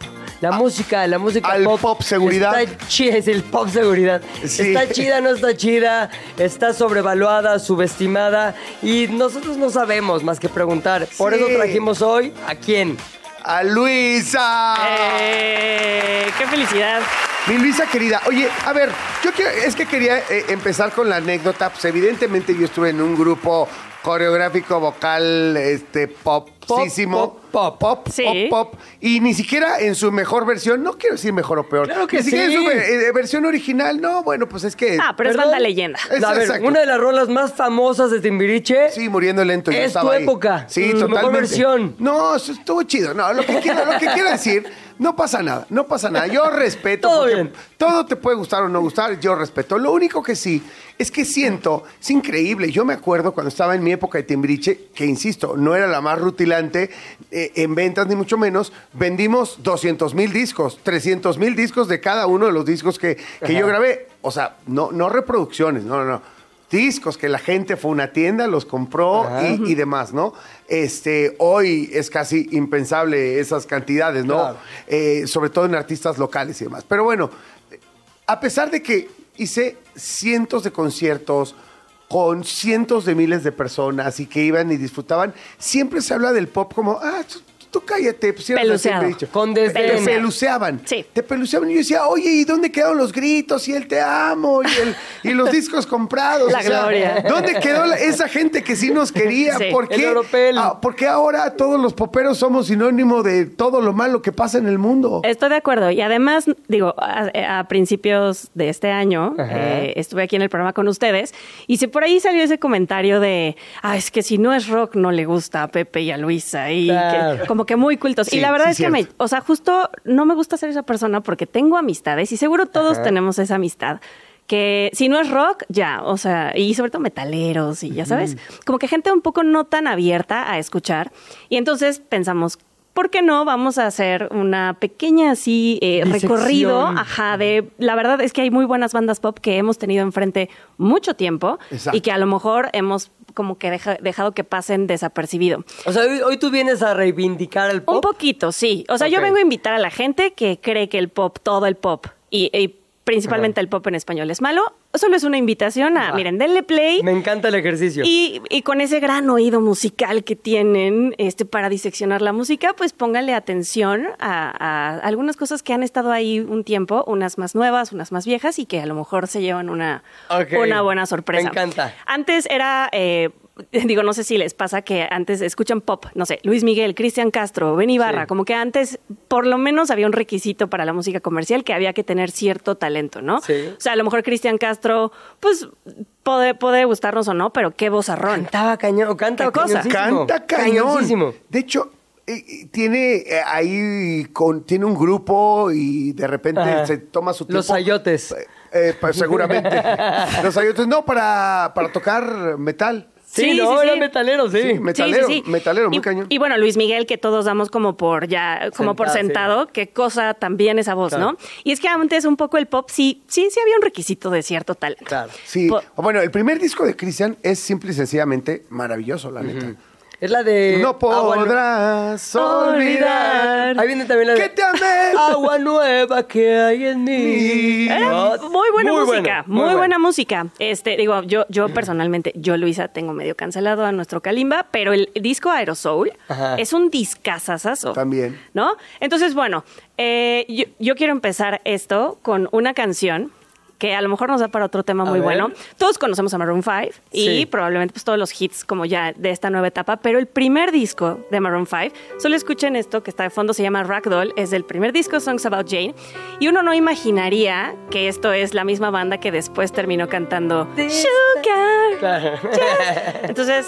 La música, la música al pop. pop seguridad. Está chida, es el pop seguridad. Sí. Está chida, no está chida, está sobrevaluada, subestimada y nosotros no sabemos más que preguntar. Por Sí. eso trajimos hoy a quién. A Luisa. Eh, ¡Qué felicidad! Mi Luisa querida, oye, a ver, yo quiero, es que quería eh, empezar con la anécdota. Pues evidentemente yo estuve en un grupo coreográfico vocal, este, popísimo. Pop, pop, pop, Sí. pop, pop. Y ni siquiera en su mejor versión, no quiero decir mejor o peor. Claro que ni siquiera sí. en su eh, versión original, no, bueno, pues es que... Ah, pero es banda leyenda. Es- a ver, una de las rolas más famosas de Timbiriche. Sí, muriendo lento. yo Es estaba tu ahí. época, Sí, tu mejor totalmente. versión. No, eso estuvo chido. No, lo que quiero, lo que quiero decir, no pasa nada, no pasa nada. Yo [laughs] respeto. Todo porque. Todo te puede gustar o no gustar, yo respeto. Lo único que sí es que siento, es increíble. Yo me acuerdo cuando estaba en mi época de Timbriche, que insisto, no era la más rutilante eh, en ventas ni mucho menos. Vendimos 200 mil discos, 300 mil discos de cada uno de los discos que, que yo grabé. O sea, no, no reproducciones, no, no, no. Discos que la gente fue a una tienda, los compró y, y demás, ¿no? Este, hoy es casi impensable esas cantidades, ¿no? Claro. Eh, sobre todo en artistas locales y demás. Pero bueno, a pesar de que hice cientos de conciertos con cientos de miles de personas y que iban y disfrutaban, siempre se habla del pop como, ah, tú, cállate. Pues, Peluceado. dicho. Con Te desdén. peluceaban. Sí. Te peluceaban. Y yo decía, oye, ¿y dónde quedaron los gritos? Y el te amo. Y, el- y los discos comprados. La gloria. ¿Dónde quedó la- esa gente que sí nos quería? Sí. ¿Por qué? Ah, ¿Por qué ahora todos los poperos somos sinónimo de todo lo malo que pasa en el mundo? Estoy de acuerdo. Y además, digo, a, a principios de este año eh, estuve aquí en el programa con ustedes y si por ahí salió ese comentario de, ah, es que si no es rock no le gusta a Pepe y a Luisa y Claro. que- como que muy cultos. Sí, y la verdad sí, es que me, cierto. o sea, justo no me gusta ser esa persona porque tengo amistades y seguro todos tenemos esa amistad. Que si no es rock, ya, o sea, y sobre todo metaleros y ya sabes, como que gente un poco no tan abierta a escuchar. Y entonces pensamos, ¿por qué no vamos a hacer una pequeña así eh, recorrido? Ajá, de la verdad es que hay muy buenas bandas pop que hemos tenido enfrente mucho tiempo Exacto. y que a lo mejor hemos como que deja- dejado que pasen desapercibido. O sea, hoy, hoy tú vienes a reivindicar el pop. Un poquito, sí. O sea, yo vengo a invitar a la gente que cree que el pop, todo el pop, y, y principalmente el pop en español es malo. Solo es una invitación a, miren, denle play. Me encanta el ejercicio. Y, y con ese gran oído musical que tienen este, para diseccionar la música, pues pónganle atención a, a algunas cosas que han estado ahí un tiempo, unas más nuevas, unas más viejas, y que a lo mejor se llevan una, una buena sorpresa. Me encanta. Antes era, eh, [laughs] digo, no sé si les pasa que antes escuchan pop, no sé, Luis Miguel, Cristian Castro, Ben Ibarra, Sí. como que antes por lo menos había un requisito para la música comercial que había que tener cierto talento, ¿no? Sí. O sea, a lo mejor Cristian Castro, pues puede, puede gustarnos o no, pero qué vozarrón. Cantaba cañón, canta ¿Qué cosa? Canta cañón. De hecho, eh, eh, tiene eh, ahí con, tiene un grupo y de repente Ajá. se toma su tiempo. Los ayotes. Eh, pues seguramente. [laughs] Los ayotes no, para, para tocar metal. Sí, Sí, no, sí, era sí. metalero, sí. Metalero, metalero, muy y, cañón. Y bueno, Luis Miguel, que todos damos como por ya, como por Sentado, sentado, qué cosa también esa voz, Claro. ¿no? Y es que antes un poco el pop sí, sí, sí había un requisito de cierto talento. Claro. Sí. Po- bueno, el primer disco de Cristian es simple y sencillamente maravilloso, la neta. Es la de... No Agua podrás olvidar Ahí viene también la de... que te amé. Agua nueva que hay en mí. Era No, muy buena muy música, bueno, muy, muy buena música. Este, digo, yo, yo personalmente, yo Luisa tengo medio cancelado a nuestro Kalimba, pero el disco Aerosoul Ajá. es un discazazazo. También. ¿No? Entonces, bueno, eh, yo, yo quiero empezar esto con una canción que a lo mejor nos da para otro tema A muy ver. bueno. Todos conocemos a Maroon 5 y Sí. probablemente pues todos los hits como ya de esta nueva etapa, pero el primer disco de Maroon 5, solo escuchen esto que está de fondo, se llama Ragdoll, es del primer disco Songs About Jane y uno no imaginaría que esto es la misma banda que después terminó cantando Sugar. Claro. Entonces,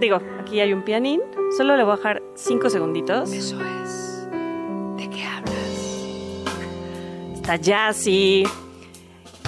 digo, aquí hay un pianín, solo le voy a dejar cinco segunditos. Eso es. ¿De qué hablas? está jazzy.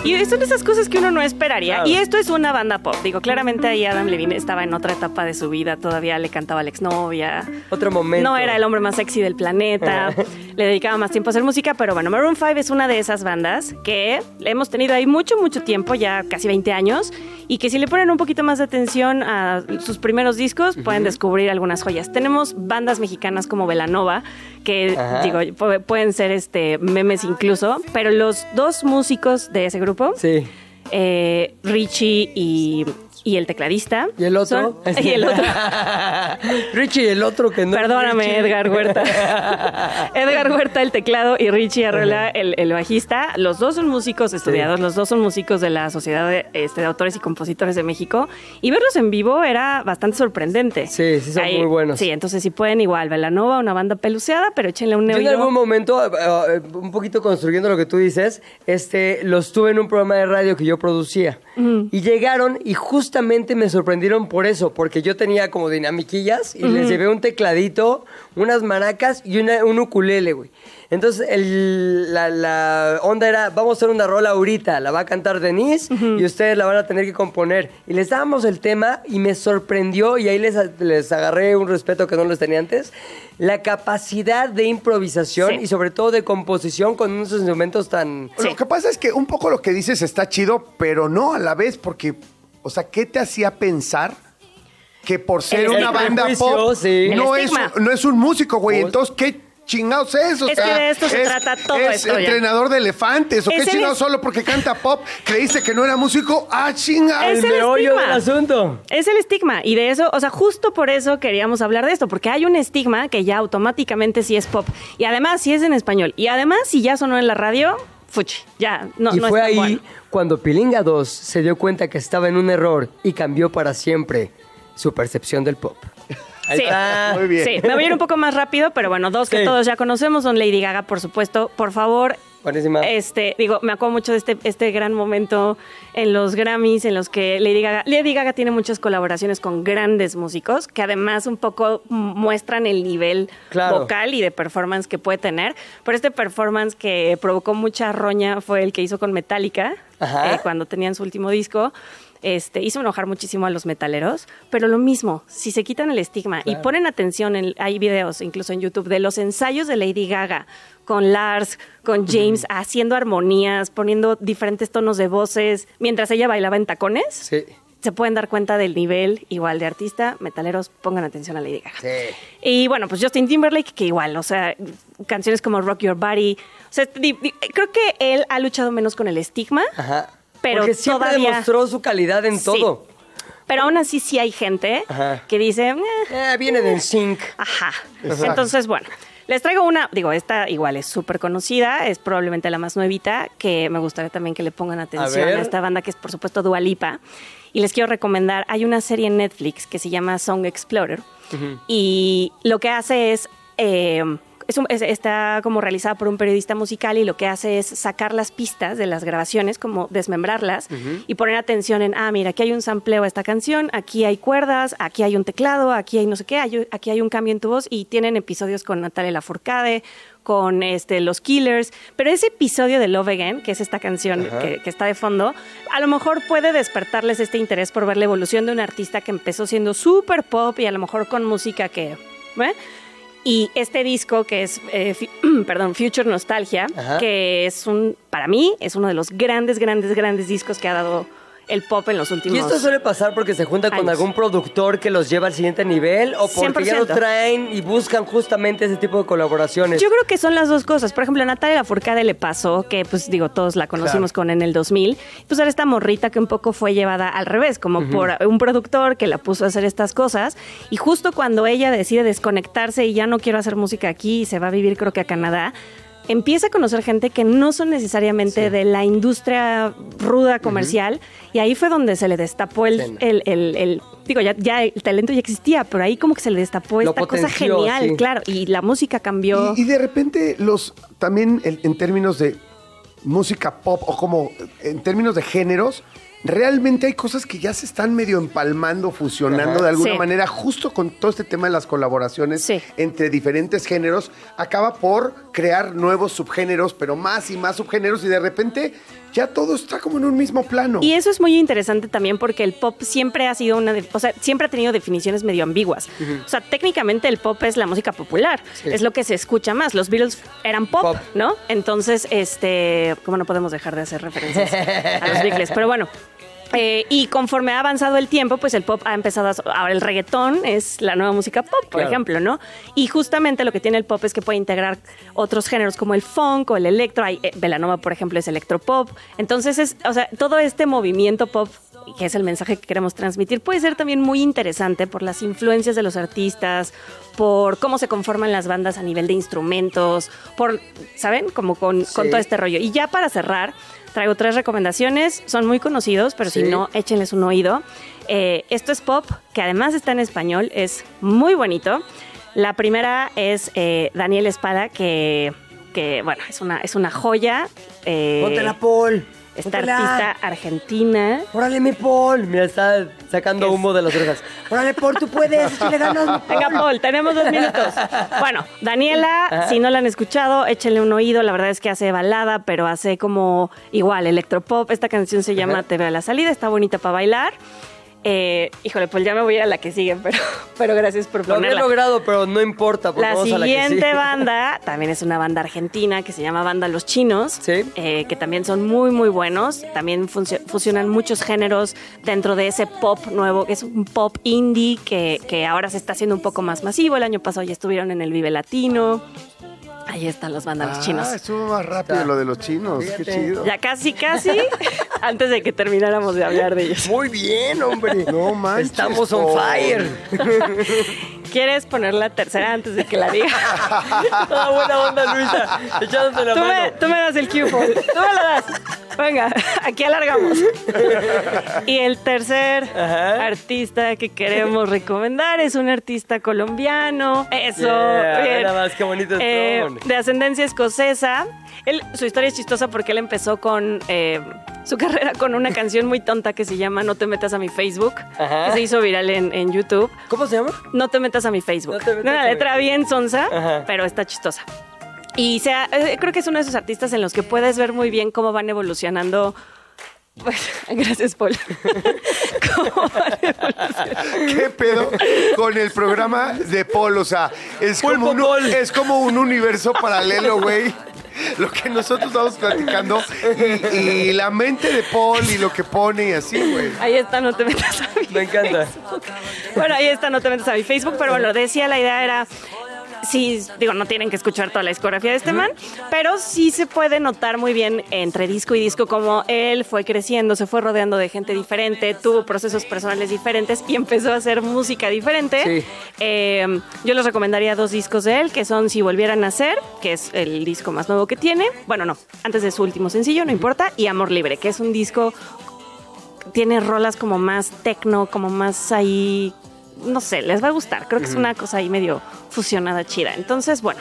Y son esas cosas que uno no esperaría. Claro. Y esto es una banda pop. Digo, claramente ahí Adam Levine estaba en otra etapa de su vida. Todavía le cantaba a la exnovia. Otro momento. No era el hombre más sexy del planeta. le dedicaba más tiempo a hacer música. Pero bueno, Maroon 5 es una de esas bandas que hemos tenido ahí mucho, mucho tiempo, ya casi 20 años. Y que si le ponen un poquito más de atención a sus primeros discos, pueden descubrir algunas joyas. Tenemos bandas mexicanas como Velanova, que Ajá. digo, pu- pueden ser este memes incluso. Pero los dos músicos de ese grupo, Sí. eh, Richie y, y el tecladista. ¿Y el otro? son- [laughs] y el otro. [laughs] Richie y el otro que no. Perdóname, Richie. Edgar Huerta. [laughs] Edgar Huerta, el teclado, y Richie Arreola, el, el bajista. Los dos son músicos estudiados, los dos son músicos de la Sociedad de, este, de Autores y Compositores de México. Y verlos en vivo era bastante sorprendente. Sí, sí son muy buenos. Sí, entonces si pueden igual, Velanova, una banda peluceada, pero échenle un Yo en algún momento, eh, eh, un poquito construyendo lo que tú dices, este, los tuve en un programa de radio que yo producía. Y llegaron y justamente me sorprendieron por eso, porque yo tenía como dinamiquillas y les llevé un tecladito, unas maracas y una- un ukulele, güey. Entonces el- la, la onda era, vamos a hacer una rola ahorita, la va a cantar Denise y ustedes la van a tener que componer. Y les dábamos el tema y me sorprendió y ahí les, les agarré un respeto que no les tenía antes, la capacidad de improvisación Sí. y sobre todo de composición con unos instrumentos tan... Sí. Lo que pasa es que un poco lo que dices está chido, pero no a la vez, porque O sea, ¿qué te hacía pensar que por ser El una banda pop sí. no, es, no es un músico, güey? Pues- Entonces, ¿qué chingados es? O Es que sea, de esto se es- trata todo es esto ya. entrenador de elefantes. ¿O Es qué el chingados solo porque canta pop? ¿Creíste que no era músico? ¡Ah, chinga! Es El el estigma. del asunto. Es el estigma. Y de eso, o sea, justo por eso queríamos hablar de esto, porque hay un estigma que ya automáticamente sí es pop. Y además sí es en español. Y además, si ya sonó en la radio, fuchi, ya no, y no fue es tan ahí bueno. cuando Pilinga 2 se dio cuenta que estaba en un error y cambió para siempre su percepción del pop. Ahí Sí. [laughs] Muy bien. Sí, me voy a ir un poco más rápido, pero bueno, dos que Sí. todos ya conocemos son Lady Gaga, por supuesto. Por favor, Buenísima. este, digo, me acuerdo mucho de este, este gran momento en los Grammys, en los que Lady Gaga, Lady Gaga tiene muchas colaboraciones con grandes músicos, que además un poco muestran el nivel Claro. vocal y de performance que puede tener. Pero este performance que provocó mucha roña fue el que hizo con Metallica, eh, cuando tenían su último disco. Este, hizo enojar muchísimo a los metaleros, pero lo mismo, si se quitan el estigma y ponen atención, en, hay videos incluso en YouTube de los ensayos de Lady Gaga con Lars, con James, haciendo armonías, poniendo diferentes tonos de voces, mientras ella bailaba en tacones, Sí. se pueden dar cuenta del nivel igual de artista. Metaleros, pongan atención a Lady Gaga. Sí. Y bueno, pues Justin Timberlake, que igual, o sea, canciones como Rock Your Body. O sea, creo que él ha luchado menos con el estigma, Ajá. Pero Porque siempre todavía... demostró su calidad en Sí. todo. Pero aún así sí hay gente Ajá. que dice, "Eh, Eh, viene del sync. ajá. Entonces, bueno, les traigo una, digo, esta igual es súper conocida, es probablemente la más nuevita, que me gustaría también que le pongan atención a, esta banda, que es por supuesto Dua Lipa. Y les quiero recomendar, hay una serie en Netflix que se llama Song Explorer. Y lo que hace es... eh, es un- es- está como realizada por un periodista musical y lo que hace es sacar las pistas de las grabaciones, como desmembrarlas y poner atención en, ah, mira, aquí hay un sampleo a esta canción, aquí hay cuerdas, aquí hay un teclado, aquí hay no sé qué, hay- aquí hay un cambio en tu voz y tienen episodios con Natalia Lafourcade, con este, los Killers, pero ese episodio de Love Again, que es esta canción que, que está de fondo, a lo mejor puede despertarles este interés por ver la evolución de un artista que empezó siendo súper pop y a lo mejor con música que... ¿eh? Y este disco que es, eh, [clears throat] perdón, Future Nostalgia, Ajá. que es un, para mí, es uno de los grandes, grandes, grandes discos que ha dado el pop en los últimos Y esto suele pasar porque se junta con algún productor que los lleva al siguiente nivel o porque ya lo 100%. traen y buscan justamente ese tipo de colaboraciones. Yo creo que son las dos cosas. Por ejemplo, a Natalia Lafourcade le pasó, que pues digo, todos la conocimos con en el 2000, pues era esta morrita que un poco fue llevada al revés, como por un productor que la puso a hacer estas cosas. Y justo cuando ella decide desconectarse y ya no quiero hacer música aquí y se va a vivir creo que a Canadá, empieza a conocer gente que no son necesariamente de la industria ruda comercial y ahí fue donde se le destapó el, Sí. el, el- el- digo, ya, ya el talento ya existía, pero ahí como que se le destapó Lo esta cosa genial, sí. claro, y la música cambió. Y, y de repente los también en, en términos de música pop o como en términos de géneros, realmente hay cosas que ya se están medio empalmando, fusionando Ajá. de alguna Sí. manera, justo con todo este tema de las colaboraciones Sí. entre diferentes géneros, acaba por crear nuevos subgéneros, pero más y más subgéneros y de repente ya todo está como en un mismo plano. Y eso es muy interesante también porque el pop siempre ha sido una, de- o sea, siempre ha tenido definiciones medio ambiguas. O sea, técnicamente el pop es la música popular, Sí. es lo que se escucha más. Los Beatles eran pop, Pop. ¿no? Entonces, este, como no podemos dejar de hacer referencias a los Beatles, [laughs] pero bueno. Eh, y conforme ha avanzado el tiempo, pues el pop ha empezado a... Ahora el reggaetón es la nueva música pop, por Claro. ejemplo, ¿no? Y justamente lo que tiene el pop es que puede integrar otros géneros como el funk o el electro. Hay, eh, Belanova, por ejemplo, es electropop. Entonces, es, o sea, todo este movimiento pop, que es el mensaje que queremos transmitir, puede ser también muy interesante por las influencias de los artistas, por cómo se conforman las bandas a nivel de instrumentos, por, ¿saben? Como con, todo este rollo. Y ya para cerrar, traigo tres recomendaciones. Son muy conocidos, pero Sí. si no, échenles un oído. Eh, esto es pop, que además está en español, es muy bonito. La primera es eh, Daniel Espada, que, que, bueno, es una, es una joya. Eh, Póntela, Paul. Esta Póntela. artista argentina. Órale, mi Paul. Mira, está sacando Es- humo de las orejas. Órale, Paul, tú puedes. [laughs] Échale ganas, Venga, Paul, tenemos dos minutos. Bueno, Daniela, si no la han escuchado, échenle un oído. La verdad es que hace balada, pero hace como igual electropop. Esta canción se llama Te veo a la salida, está bonita para bailar. Eh, híjole, pues ya me voy a ir a la que sigue, pero, [laughs] pero gracias por Lo ponerla. logrado, pero no importa. La vamos a la que siguiente banda [laughs] también es una banda argentina que se llama Banda Los Chinos, Sí. eh, que también son muy, muy buenos. También fusionan muchos géneros dentro de ese pop nuevo, que es un pop indie que, que ahora se está haciendo un poco más masivo. El año pasado ya estuvieron en el Vive Latino. Ahí están los bandas Los Ah, Chinos. estuvo más rápido lo de los chinos. Qué chido. Ya casi, casi, [laughs] antes de que termináramos de hablar de ellos. Muy bien, hombre. No manches, Estamos on fire. [laughs] ¿Quieres poner la tercera antes de que la diga? [laughs] Toda buena onda, Luisa. Echándote la Tú me, tú me das el cue. Tú me la das. Venga, [laughs] aquí alargamos. [laughs] Y el tercer Ajá. artista que queremos recomendar es un artista colombiano. Eso, Yeah, bien. nada más, qué bonito Eh, de ascendencia escocesa. Él, su historia es chistosa porque él empezó con eh, su [laughs] carrera con una canción muy tonta que se llama No te metas a mi Facebook, Ajá. que se hizo viral en, en YouTube. ¿Cómo se llama? No te metas a mi Facebook. No te metas una a mi letra bien sonsa, Ajá. pero está chistosa. Y sea, eh, creo que es uno de esos artistas en los que puedes ver muy bien cómo van evolucionando. Pues, [laughs] gracias, Paul. [laughs] ¿Cómo van evolucionando? ¿Qué pedo con el programa de Paul? O sea, es como, un, es como un universo paralelo, güey. Lo que nosotros estamos platicando y, y la mente de Paul y lo que pone y así, güey. Ahí está, no te metas a mi Me encanta. Facebook. Bueno, ahí está, no te metas a mi Facebook, pero bueno, decía, la idea era... Sí, digo, no tienen que escuchar toda la discografía de este man, pero sí se puede notar muy bien entre disco y disco cómo él fue creciendo, se fue rodeando de gente diferente, tuvo procesos personales diferentes y empezó a hacer música diferente. Sí. Eh, yo les recomendaría dos discos de él, que son Si Volvieran a Nacer, que es el disco más nuevo que tiene. Bueno, no, antes de su último sencillo, no importa. Y Amor Libre, que es un disco tiene rolas como más tecno, como más ahí, no sé, les va a gustar. Creo que es una cosa ahí medio fusionada chida. Entonces, bueno,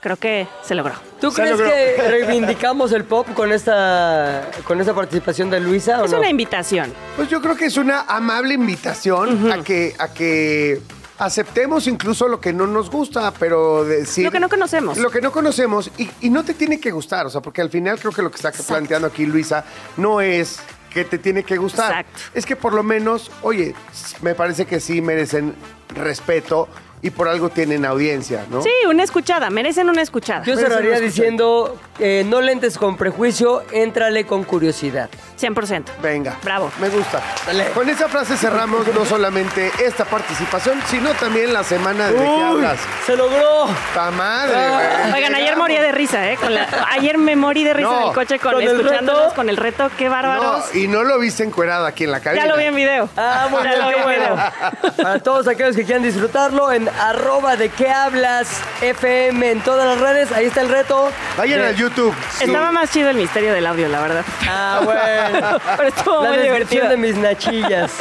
creo que se logró. ¿Tú Se crees logró. que reivindicamos el pop con esta, con esta participación de Luisa o Es no? una invitación. Pues yo creo que es una amable invitación a que a que aceptemos incluso lo que no nos gusta, pero decir Lo que no conocemos. Lo que no conocemos y, y no te tiene que gustar, o sea, porque al final creo que lo que está planteando aquí Luisa no es que te tiene que gustar. Exacto. Es que por lo menos, oye, me parece que sí merecen respeto y por algo tienen audiencia, ¿no? Sí, una escuchada, merecen una escuchada. Yo cerraría diciendo, eh, no lentes con prejuicio, éntrale con curiosidad. 100%. Venga. Bravo. Me gusta. Dale. Con esa frase cerramos no solamente esta participación, sino también la semana de ¿De qué Uy, hablas? ¡Se logró! ¡Ta madre, Ah. güey! Oigan, ayer moría de risa, ¿eh? Con la- ayer me morí de risa No, en el coche con, ¿con el escuchándolos reto? con el reto. ¡Qué bárbaros! No, y no lo viste encuerada aquí en la cabina. ya lo vi en video. Ah, muy Ya bien, lo vi qué en bueno. video. Para todos aquellos que quieran disfrutarlo, en arroba de qué hablas FM en todas las redes, ahí está el reto. Vayan De- al YouTube. Estaba más chido el misterio del audio, la verdad. Ah, bueno. [laughs] Pero estuvo La muy divertido. de mis nachillas.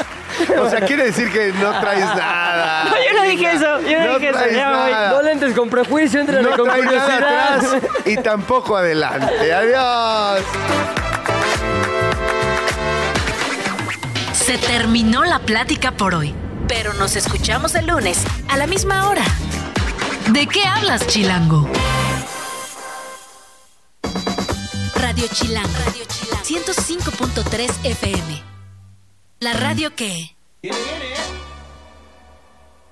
O sea, quiere decir que no traes nada. [laughs] No, yo no dije eso, yo no dije eso, traes ya me voy. nada. No lentes con prejuicio, éntrale No con traes nada curiosidad. atrás y [laughs] tampoco adelante. Adiós. Se terminó la plática por hoy, pero nos escuchamos el lunes a la misma hora. ¿De qué hablas, Chilango? Radio Chilango. Radio Chilango. 105.3 FM. La radio que... Viene, viene,